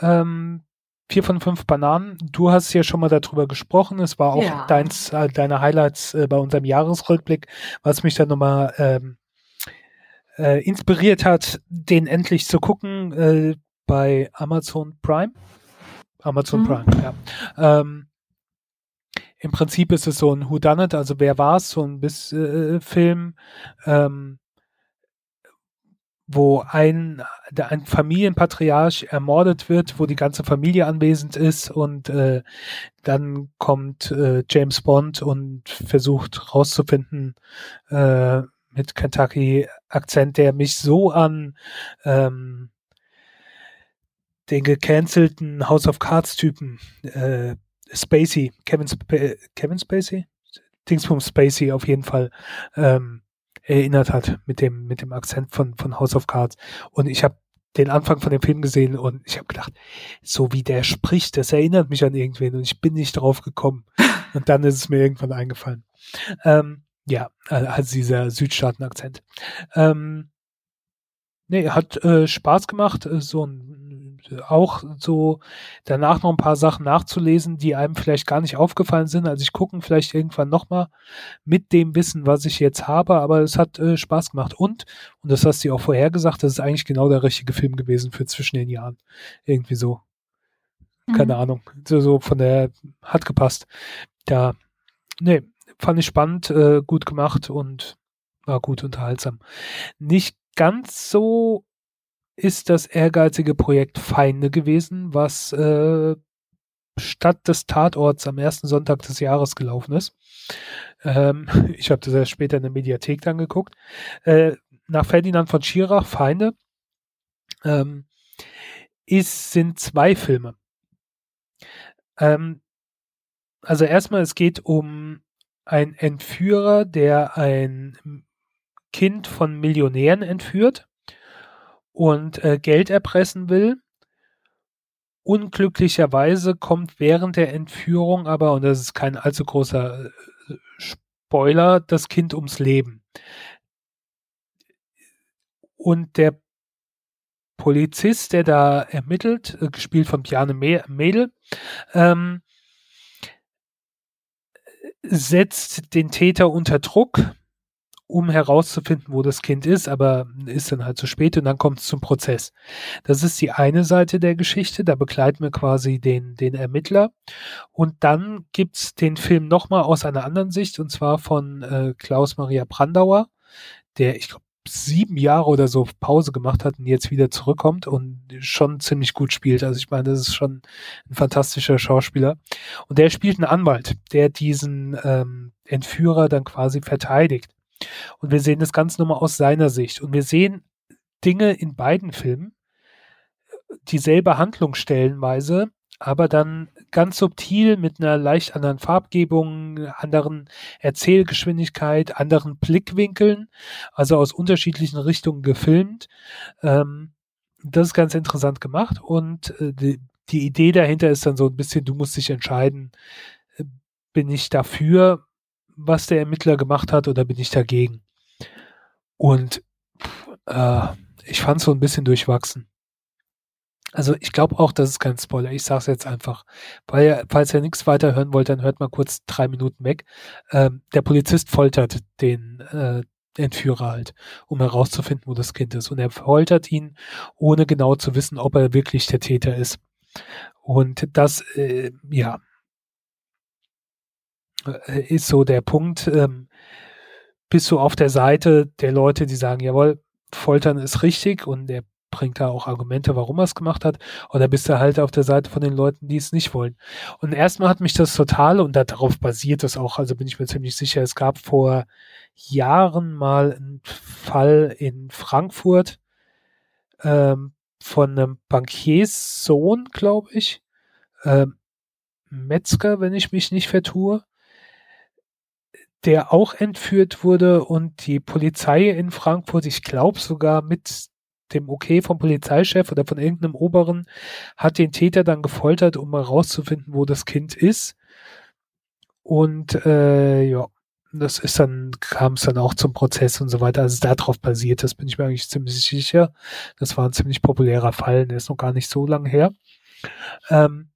Ähm, vier von fünf Bananen. Du hast ja schon mal darüber gesprochen. Es war auch ja. deins, äh, deine Highlights äh, bei unserem Jahresrückblick, was mich dann nochmal ähm, äh, inspiriert hat, den endlich zu gucken äh, bei Amazon Prime. Amazon mhm. Prime, ja. Ähm, Im Prinzip ist es so ein Whodunit, also wer war es, so ein Biss, äh, Film. Ähm, wo ein, ein Familienpatriarch ermordet wird, wo die ganze Familie anwesend ist und äh, dann kommt äh, James Bond und versucht rauszufinden äh, mit Kentucky Akzent, der mich so an ähm, den gecancelten House of Cards Typen äh, Spacey, Kevin, Sp Kevin Spacey? Dingsbums Spacey auf jeden Fall ähm, erinnert hat mit dem, mit dem Akzent von, von House of Cards. Und ich habe den Anfang von dem Film gesehen und ich habe gedacht, so wie der spricht, das erinnert mich an irgendwen und ich bin nicht drauf gekommen. Und dann ist es mir irgendwann eingefallen. Ähm, ja, also dieser Südstaaten-Akzent. Ähm, nee, hat äh, Spaß gemacht, äh, so ein auch so danach noch ein paar Sachen nachzulesen, die einem vielleicht gar nicht aufgefallen sind. Also ich gucken vielleicht irgendwann nochmal mit dem Wissen, was ich jetzt habe, aber es hat äh, Spaß gemacht. Und, und das hast du auch vorher gesagt, das ist eigentlich genau der richtige Film gewesen für zwischen den Jahren. Irgendwie so. Keine mhm. Ahnung. So, so von der, hat gepasst. Da, nee, fand ich spannend, äh, gut gemacht und war gut unterhaltsam. Nicht ganz so ist das ehrgeizige Projekt Feinde gewesen, was äh, statt des Tatorts am ersten Sonntag des Jahres gelaufen ist. Ähm, ich habe das erst später in der Mediathek dann geguckt. Äh, nach Ferdinand von Schirach, Feinde, ähm, ist, sind zwei Filme. Ähm, also erstmal, es geht um einen Entführer, der ein Kind von Millionären entführt und äh, Geld erpressen will. Unglücklicherweise kommt während der Entführung aber, und das ist kein allzu großer äh, Spoiler, das Kind ums Leben. Und der Polizist, der da ermittelt, äh, gespielt von Bjarne Mädel, ähm, setzt den Täter unter Druck, um herauszufinden, wo das Kind ist, aber ist dann halt zu spät und dann kommt es zum Prozess. Das ist die eine Seite der Geschichte, da begleiten wir quasi den, den Ermittler. Und dann gibt's den Film nochmal aus einer anderen Sicht, und zwar von äh, Klaus Maria Brandauer, der, ich glaube, sieben Jahre oder so Pause gemacht hat und jetzt wieder zurückkommt und schon ziemlich gut spielt. Also ich meine, das ist schon ein fantastischer Schauspieler. Und der spielt einen Anwalt, der diesen ähm, Entführer dann quasi verteidigt. Und wir sehen das Ganze nochmal aus seiner Sicht. Und wir sehen Dinge in beiden Filmen, dieselbe Handlung stellenweise, aber dann ganz subtil mit einer leicht anderen Farbgebung, anderen Erzählgeschwindigkeit, anderen Blickwinkeln, also aus unterschiedlichen Richtungen gefilmt. Ähm, das ist ganz interessant gemacht und äh, die, die Idee dahinter ist dann so ein bisschen, du musst dich entscheiden, äh, bin ich dafür, was der Ermittler gemacht hat oder bin ich dagegen? Und äh, ich fand es so ein bisschen durchwachsen. Also ich glaube auch, das ist kein Spoiler. Ich sage es jetzt einfach. Weil, falls ihr nichts weiter hören wollt, dann hört mal kurz drei Minuten weg. Ähm, der Polizist foltert den äh, Entführer halt, um herauszufinden, wo das Kind ist. Und er foltert ihn, ohne genau zu wissen, ob er wirklich der Täter ist. Und das, äh, ja, ist so der Punkt. Ähm, bist du auf der Seite der Leute, die sagen, jawohl, Foltern ist richtig und der bringt da auch Argumente, warum er es gemacht hat, oder bist du halt auf der Seite von den Leuten, die es nicht wollen. Und erstmal hat mich das total, und darauf basiert es auch, also bin ich mir ziemlich sicher, es gab vor Jahren mal einen Fall in Frankfurt ähm, von einem Bankierssohn, glaube ich, ähm, Metzger, wenn ich mich nicht vertue, der auch entführt wurde und die Polizei in Frankfurt, ich glaube sogar mit dem Okay vom Polizeichef oder von irgendeinem Oberen, hat den Täter dann gefoltert, um herauszufinden, wo das Kind ist. Und äh, ja, das ist dann, kam es dann auch zum Prozess und so weiter. Also darauf basiert, das bin ich mir eigentlich ziemlich sicher. Das war ein ziemlich populärer Fall, der ist noch gar nicht so lange her. Ähm,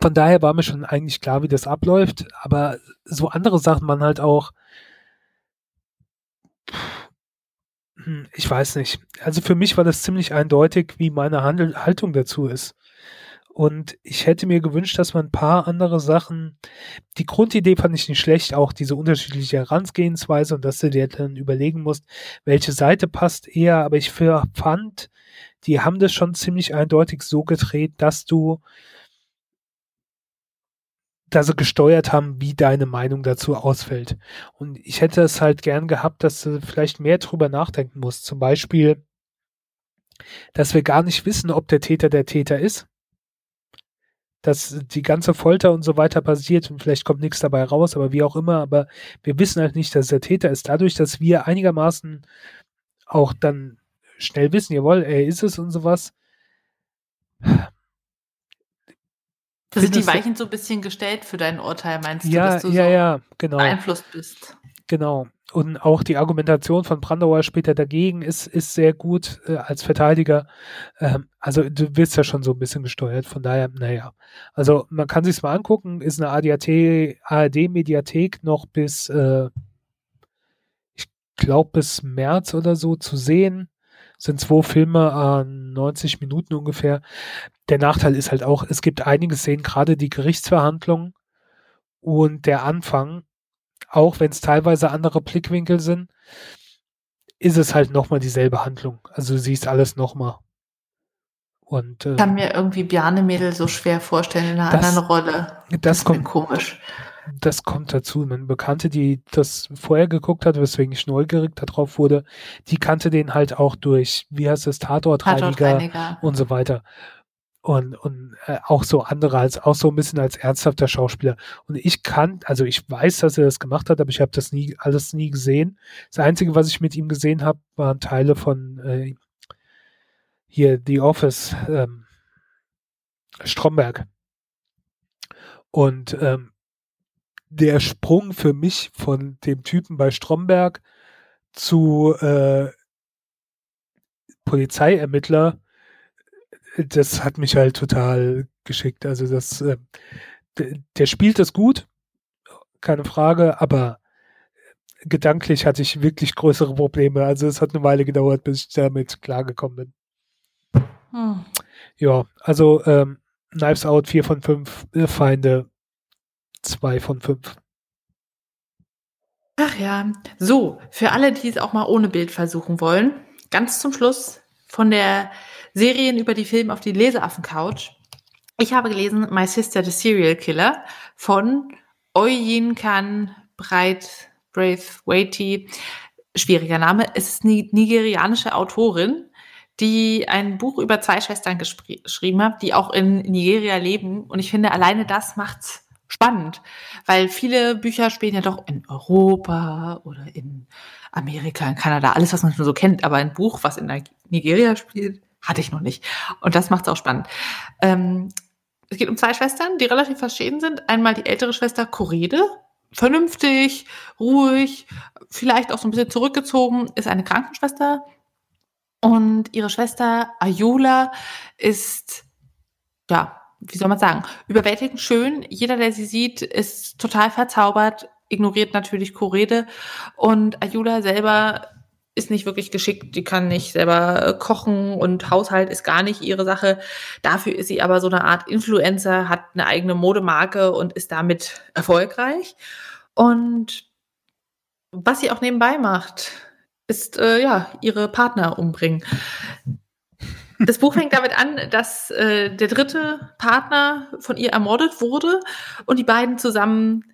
von daher war mir schon eigentlich klar, wie das abläuft, aber so andere Sachen man halt auch, hm, ich weiß nicht. Also für mich war das ziemlich eindeutig, wie meine Handel Haltung dazu ist. Und ich hätte mir gewünscht, dass man ein paar andere Sachen, die Grundidee fand ich nicht schlecht, auch diese unterschiedliche Herangehensweise und dass du dir dann überlegen musst, welche Seite passt eher, aber ich fand, die haben das schon ziemlich eindeutig so gedreht, dass du da sie gesteuert haben, wie deine Meinung dazu ausfällt. Und ich hätte es halt gern gehabt, dass du vielleicht mehr drüber nachdenken musst. Zum Beispiel, dass wir gar nicht wissen, ob der Täter der Täter ist. Dass die ganze Folter und so weiter passiert und vielleicht kommt nichts dabei raus, aber wie auch immer, aber wir wissen halt nicht, dass der Täter ist. Dadurch, dass wir einigermaßen auch dann schnell wissen, jawohl, er ist es und sowas, Da sind die Weichen so ein bisschen gestellt für dein Urteil, meinst du, ja, dass du ja, so ja, genau. beeinflusst bist? Genau. Und auch die Argumentation von Brandauer später dagegen ist, ist sehr gut äh, als Verteidiger. Ähm, also du wirst ja schon so ein bisschen gesteuert, von daher, naja. Also man kann sich's mal angucken, ist eine ARD-Mediathek noch bis, äh, ich glaube bis März oder so zu sehen sind zwei Filme an 90 Minuten ungefähr. Der Nachteil ist halt auch, es gibt einige Szenen, gerade die Gerichtsverhandlungen und der Anfang, auch wenn es teilweise andere Blickwinkel sind, ist es halt nochmal dieselbe Handlung. Also du siehst alles nochmal. Und, äh, ich kann mir irgendwie Bjarne Mädel so schwer vorstellen in einer das, anderen Rolle. Das, das kommt komisch das kommt dazu. Meine Bekannte, die das vorher geguckt hat, weswegen ich neugierig darauf wurde, die kannte den halt auch durch, wie heißt es, Tatortreiniger, Tatortreiniger. und so weiter. Und, und äh, auch so andere, als auch so ein bisschen als ernsthafter Schauspieler. Und ich kann, also ich weiß, dass er das gemacht hat, aber ich habe das nie, alles nie gesehen. Das Einzige, was ich mit ihm gesehen habe, waren Teile von äh, hier The Office ähm, Stromberg. Und ähm, der Sprung für mich von dem Typen bei Stromberg zu äh, Polizeiermittler, das hat mich halt total geschickt. Also das, äh, der spielt das gut, keine Frage, aber gedanklich hatte ich wirklich größere Probleme. Also es hat eine Weile gedauert, bis ich damit klargekommen bin. Hm. Ja, also ähm, Knives Out 4 von 5, äh, Feinde 2 von 5. Ach ja, so, für alle, die es auch mal ohne Bild versuchen wollen, ganz zum Schluss von der Serien über die Filme auf die Leseaffen-Couch. Ich habe gelesen My Sister the Serial Killer von Eugen Khan Breit Braithwaite. Schwieriger Name. Es ist eine nigerianische Autorin, die ein Buch über zwei Schwestern geschrieben hat, die auch in Nigeria leben. Und ich finde, alleine das macht's spannend, weil viele Bücher spielen ja doch in Europa oder in Amerika, in Kanada, alles, was man schon so kennt, aber ein Buch, was in Nigeria spielt, hatte ich noch nicht. Und das macht es auch spannend. Ähm, es geht um zwei Schwestern, die relativ verschieden sind. Einmal die ältere Schwester Korede, vernünftig, ruhig, vielleicht auch so ein bisschen zurückgezogen, ist eine Krankenschwester. Und ihre Schwester Ayula ist, ja, wie soll man sagen, überwältigend schön. Jeder, der sie sieht, ist total verzaubert, ignoriert natürlich Korede. Und Ayula selber ist nicht wirklich geschickt, die kann nicht selber äh, kochen und Haushalt ist gar nicht ihre Sache. Dafür ist sie aber so eine Art Influencer, hat eine eigene Modemarke und ist damit erfolgreich. Und was sie auch nebenbei macht, ist äh, ja ihre Partner umbringen. Das Buch fängt damit an, dass äh, der dritte Partner von ihr ermordet wurde und die beiden zusammen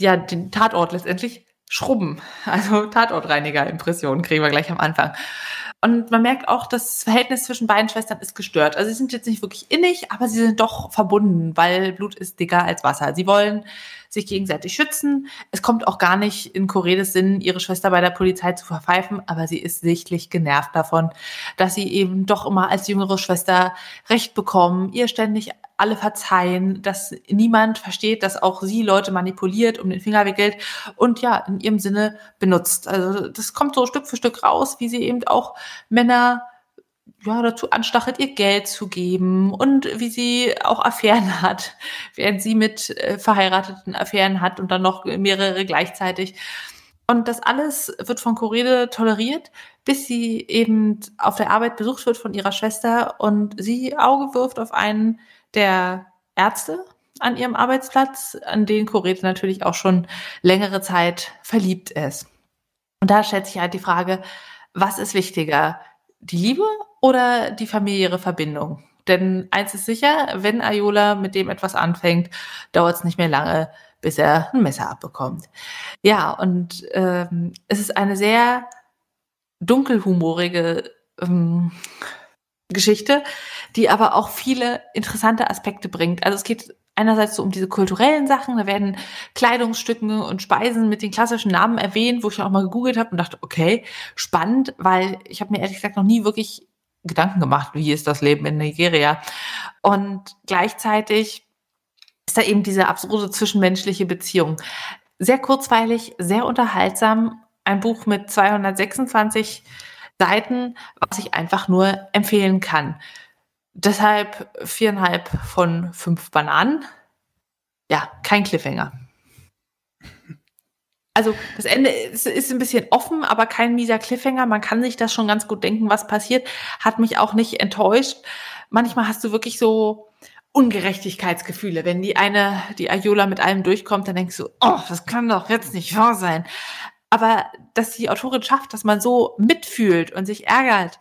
ja den Tatort letztendlich schrubben. Also Tatortreiniger, Impressionen kriegen wir gleich am Anfang. Und man merkt auch, das Verhältnis zwischen beiden Schwestern ist gestört. Also sie sind jetzt nicht wirklich innig, aber sie sind doch verbunden, weil Blut ist dicker als Wasser. Sie wollen sich gegenseitig schützen. Es kommt auch gar nicht in Koredes Sinn, ihre Schwester bei der Polizei zu verpfeifen, aber sie ist sichtlich genervt davon, dass sie eben doch immer als jüngere Schwester Recht bekommen, ihr ständig alle verzeihen, dass niemand versteht, dass auch sie Leute manipuliert, um den Finger wickelt und ja, in ihrem Sinne benutzt. Also das kommt so Stück für Stück raus, wie sie eben auch Männer ja, dazu anstachelt, ihr Geld zu geben und wie sie auch Affären hat, während sie mit äh, verheirateten Affären hat und dann noch mehrere gleichzeitig. Und das alles wird von Corede toleriert, bis sie eben auf der Arbeit besucht wird von ihrer Schwester und sie Auge wirft auf einen der Ärzte an ihrem Arbeitsplatz, an den Corete natürlich auch schon längere Zeit verliebt ist. Und da stellt sich halt die Frage, was ist wichtiger, die Liebe oder die familiäre Verbindung? Denn eins ist sicher, wenn Ayola mit dem etwas anfängt, dauert es nicht mehr lange, bis er ein Messer abbekommt. Ja, und ähm, es ist eine sehr dunkelhumorige ähm, Geschichte, die aber auch viele interessante Aspekte bringt. Also es geht einerseits so um diese kulturellen Sachen, da werden Kleidungsstücke und Speisen mit den klassischen Namen erwähnt, wo ich auch mal gegoogelt habe und dachte, okay, spannend, weil ich habe mir ehrlich gesagt noch nie wirklich Gedanken gemacht, wie ist das Leben in Nigeria. Und gleichzeitig ist da eben diese absurde zwischenmenschliche Beziehung. Sehr kurzweilig, sehr unterhaltsam. Ein Buch mit 226 Seiten, was ich einfach nur empfehlen kann. Deshalb viereinhalb von fünf Bananen. Ja, kein Cliffhanger. Also das Ende ist, ist, ein bisschen offen, aber kein mieser Cliffhanger. Man kann sich das schon ganz gut denken, was passiert. Hat mich auch nicht enttäuscht. Manchmal hast du wirklich so Ungerechtigkeitsgefühle. Wenn die eine, die Ayola mit allem durchkommt, dann denkst du, oh, das kann doch jetzt nicht wahr sein. Aber dass die Autorin schafft, dass man so mitfühlt und sich ärgert,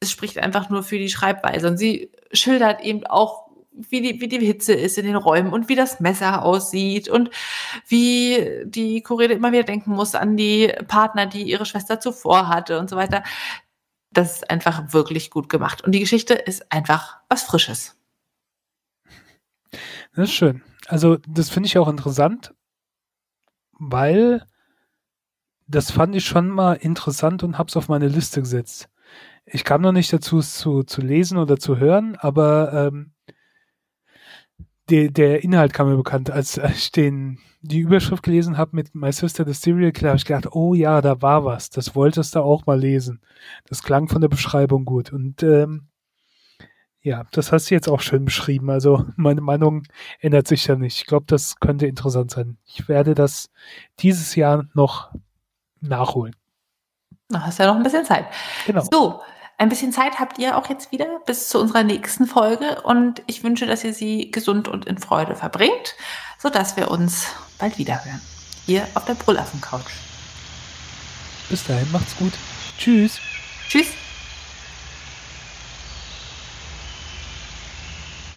es spricht einfach nur für die Schreibweise. Und sie schildert eben auch, wie die, wie die Hitze ist in den Räumen und wie das Messer aussieht und wie die Korede immer wieder denken muss an die Partner, die ihre Schwester zuvor hatte und so weiter. Das ist einfach wirklich gut gemacht. Und die Geschichte ist einfach was Frisches. Das ist schön. Also, das finde ich auch interessant, weil das fand ich schon mal interessant und habe es auf meine Liste gesetzt. Ich kam noch nicht dazu, es zu, zu lesen oder zu hören, aber ähm, der, der Inhalt kam mir bekannt. Als ich den, die Überschrift gelesen habe mit My Sister the Serial Killer, habe ich gedacht, oh ja, da war was. Das wolltest du auch mal lesen. Das klang von der Beschreibung gut. Und ähm, ja, das hast du jetzt auch schön beschrieben. Also meine Meinung ändert sich ja nicht. Ich glaube, das könnte interessant sein. Ich werde das dieses Jahr noch nachholen. Da hast ja noch ein bisschen Zeit. Genau. So, ein bisschen Zeit habt ihr auch jetzt wieder bis zu unserer nächsten Folge und ich wünsche, dass ihr sie gesund und in Freude verbringt, sodass wir uns bald wieder hören. Hier auf der Brüllaffen-Couch. Bis dahin, macht's gut. Tschüss. Tschüss.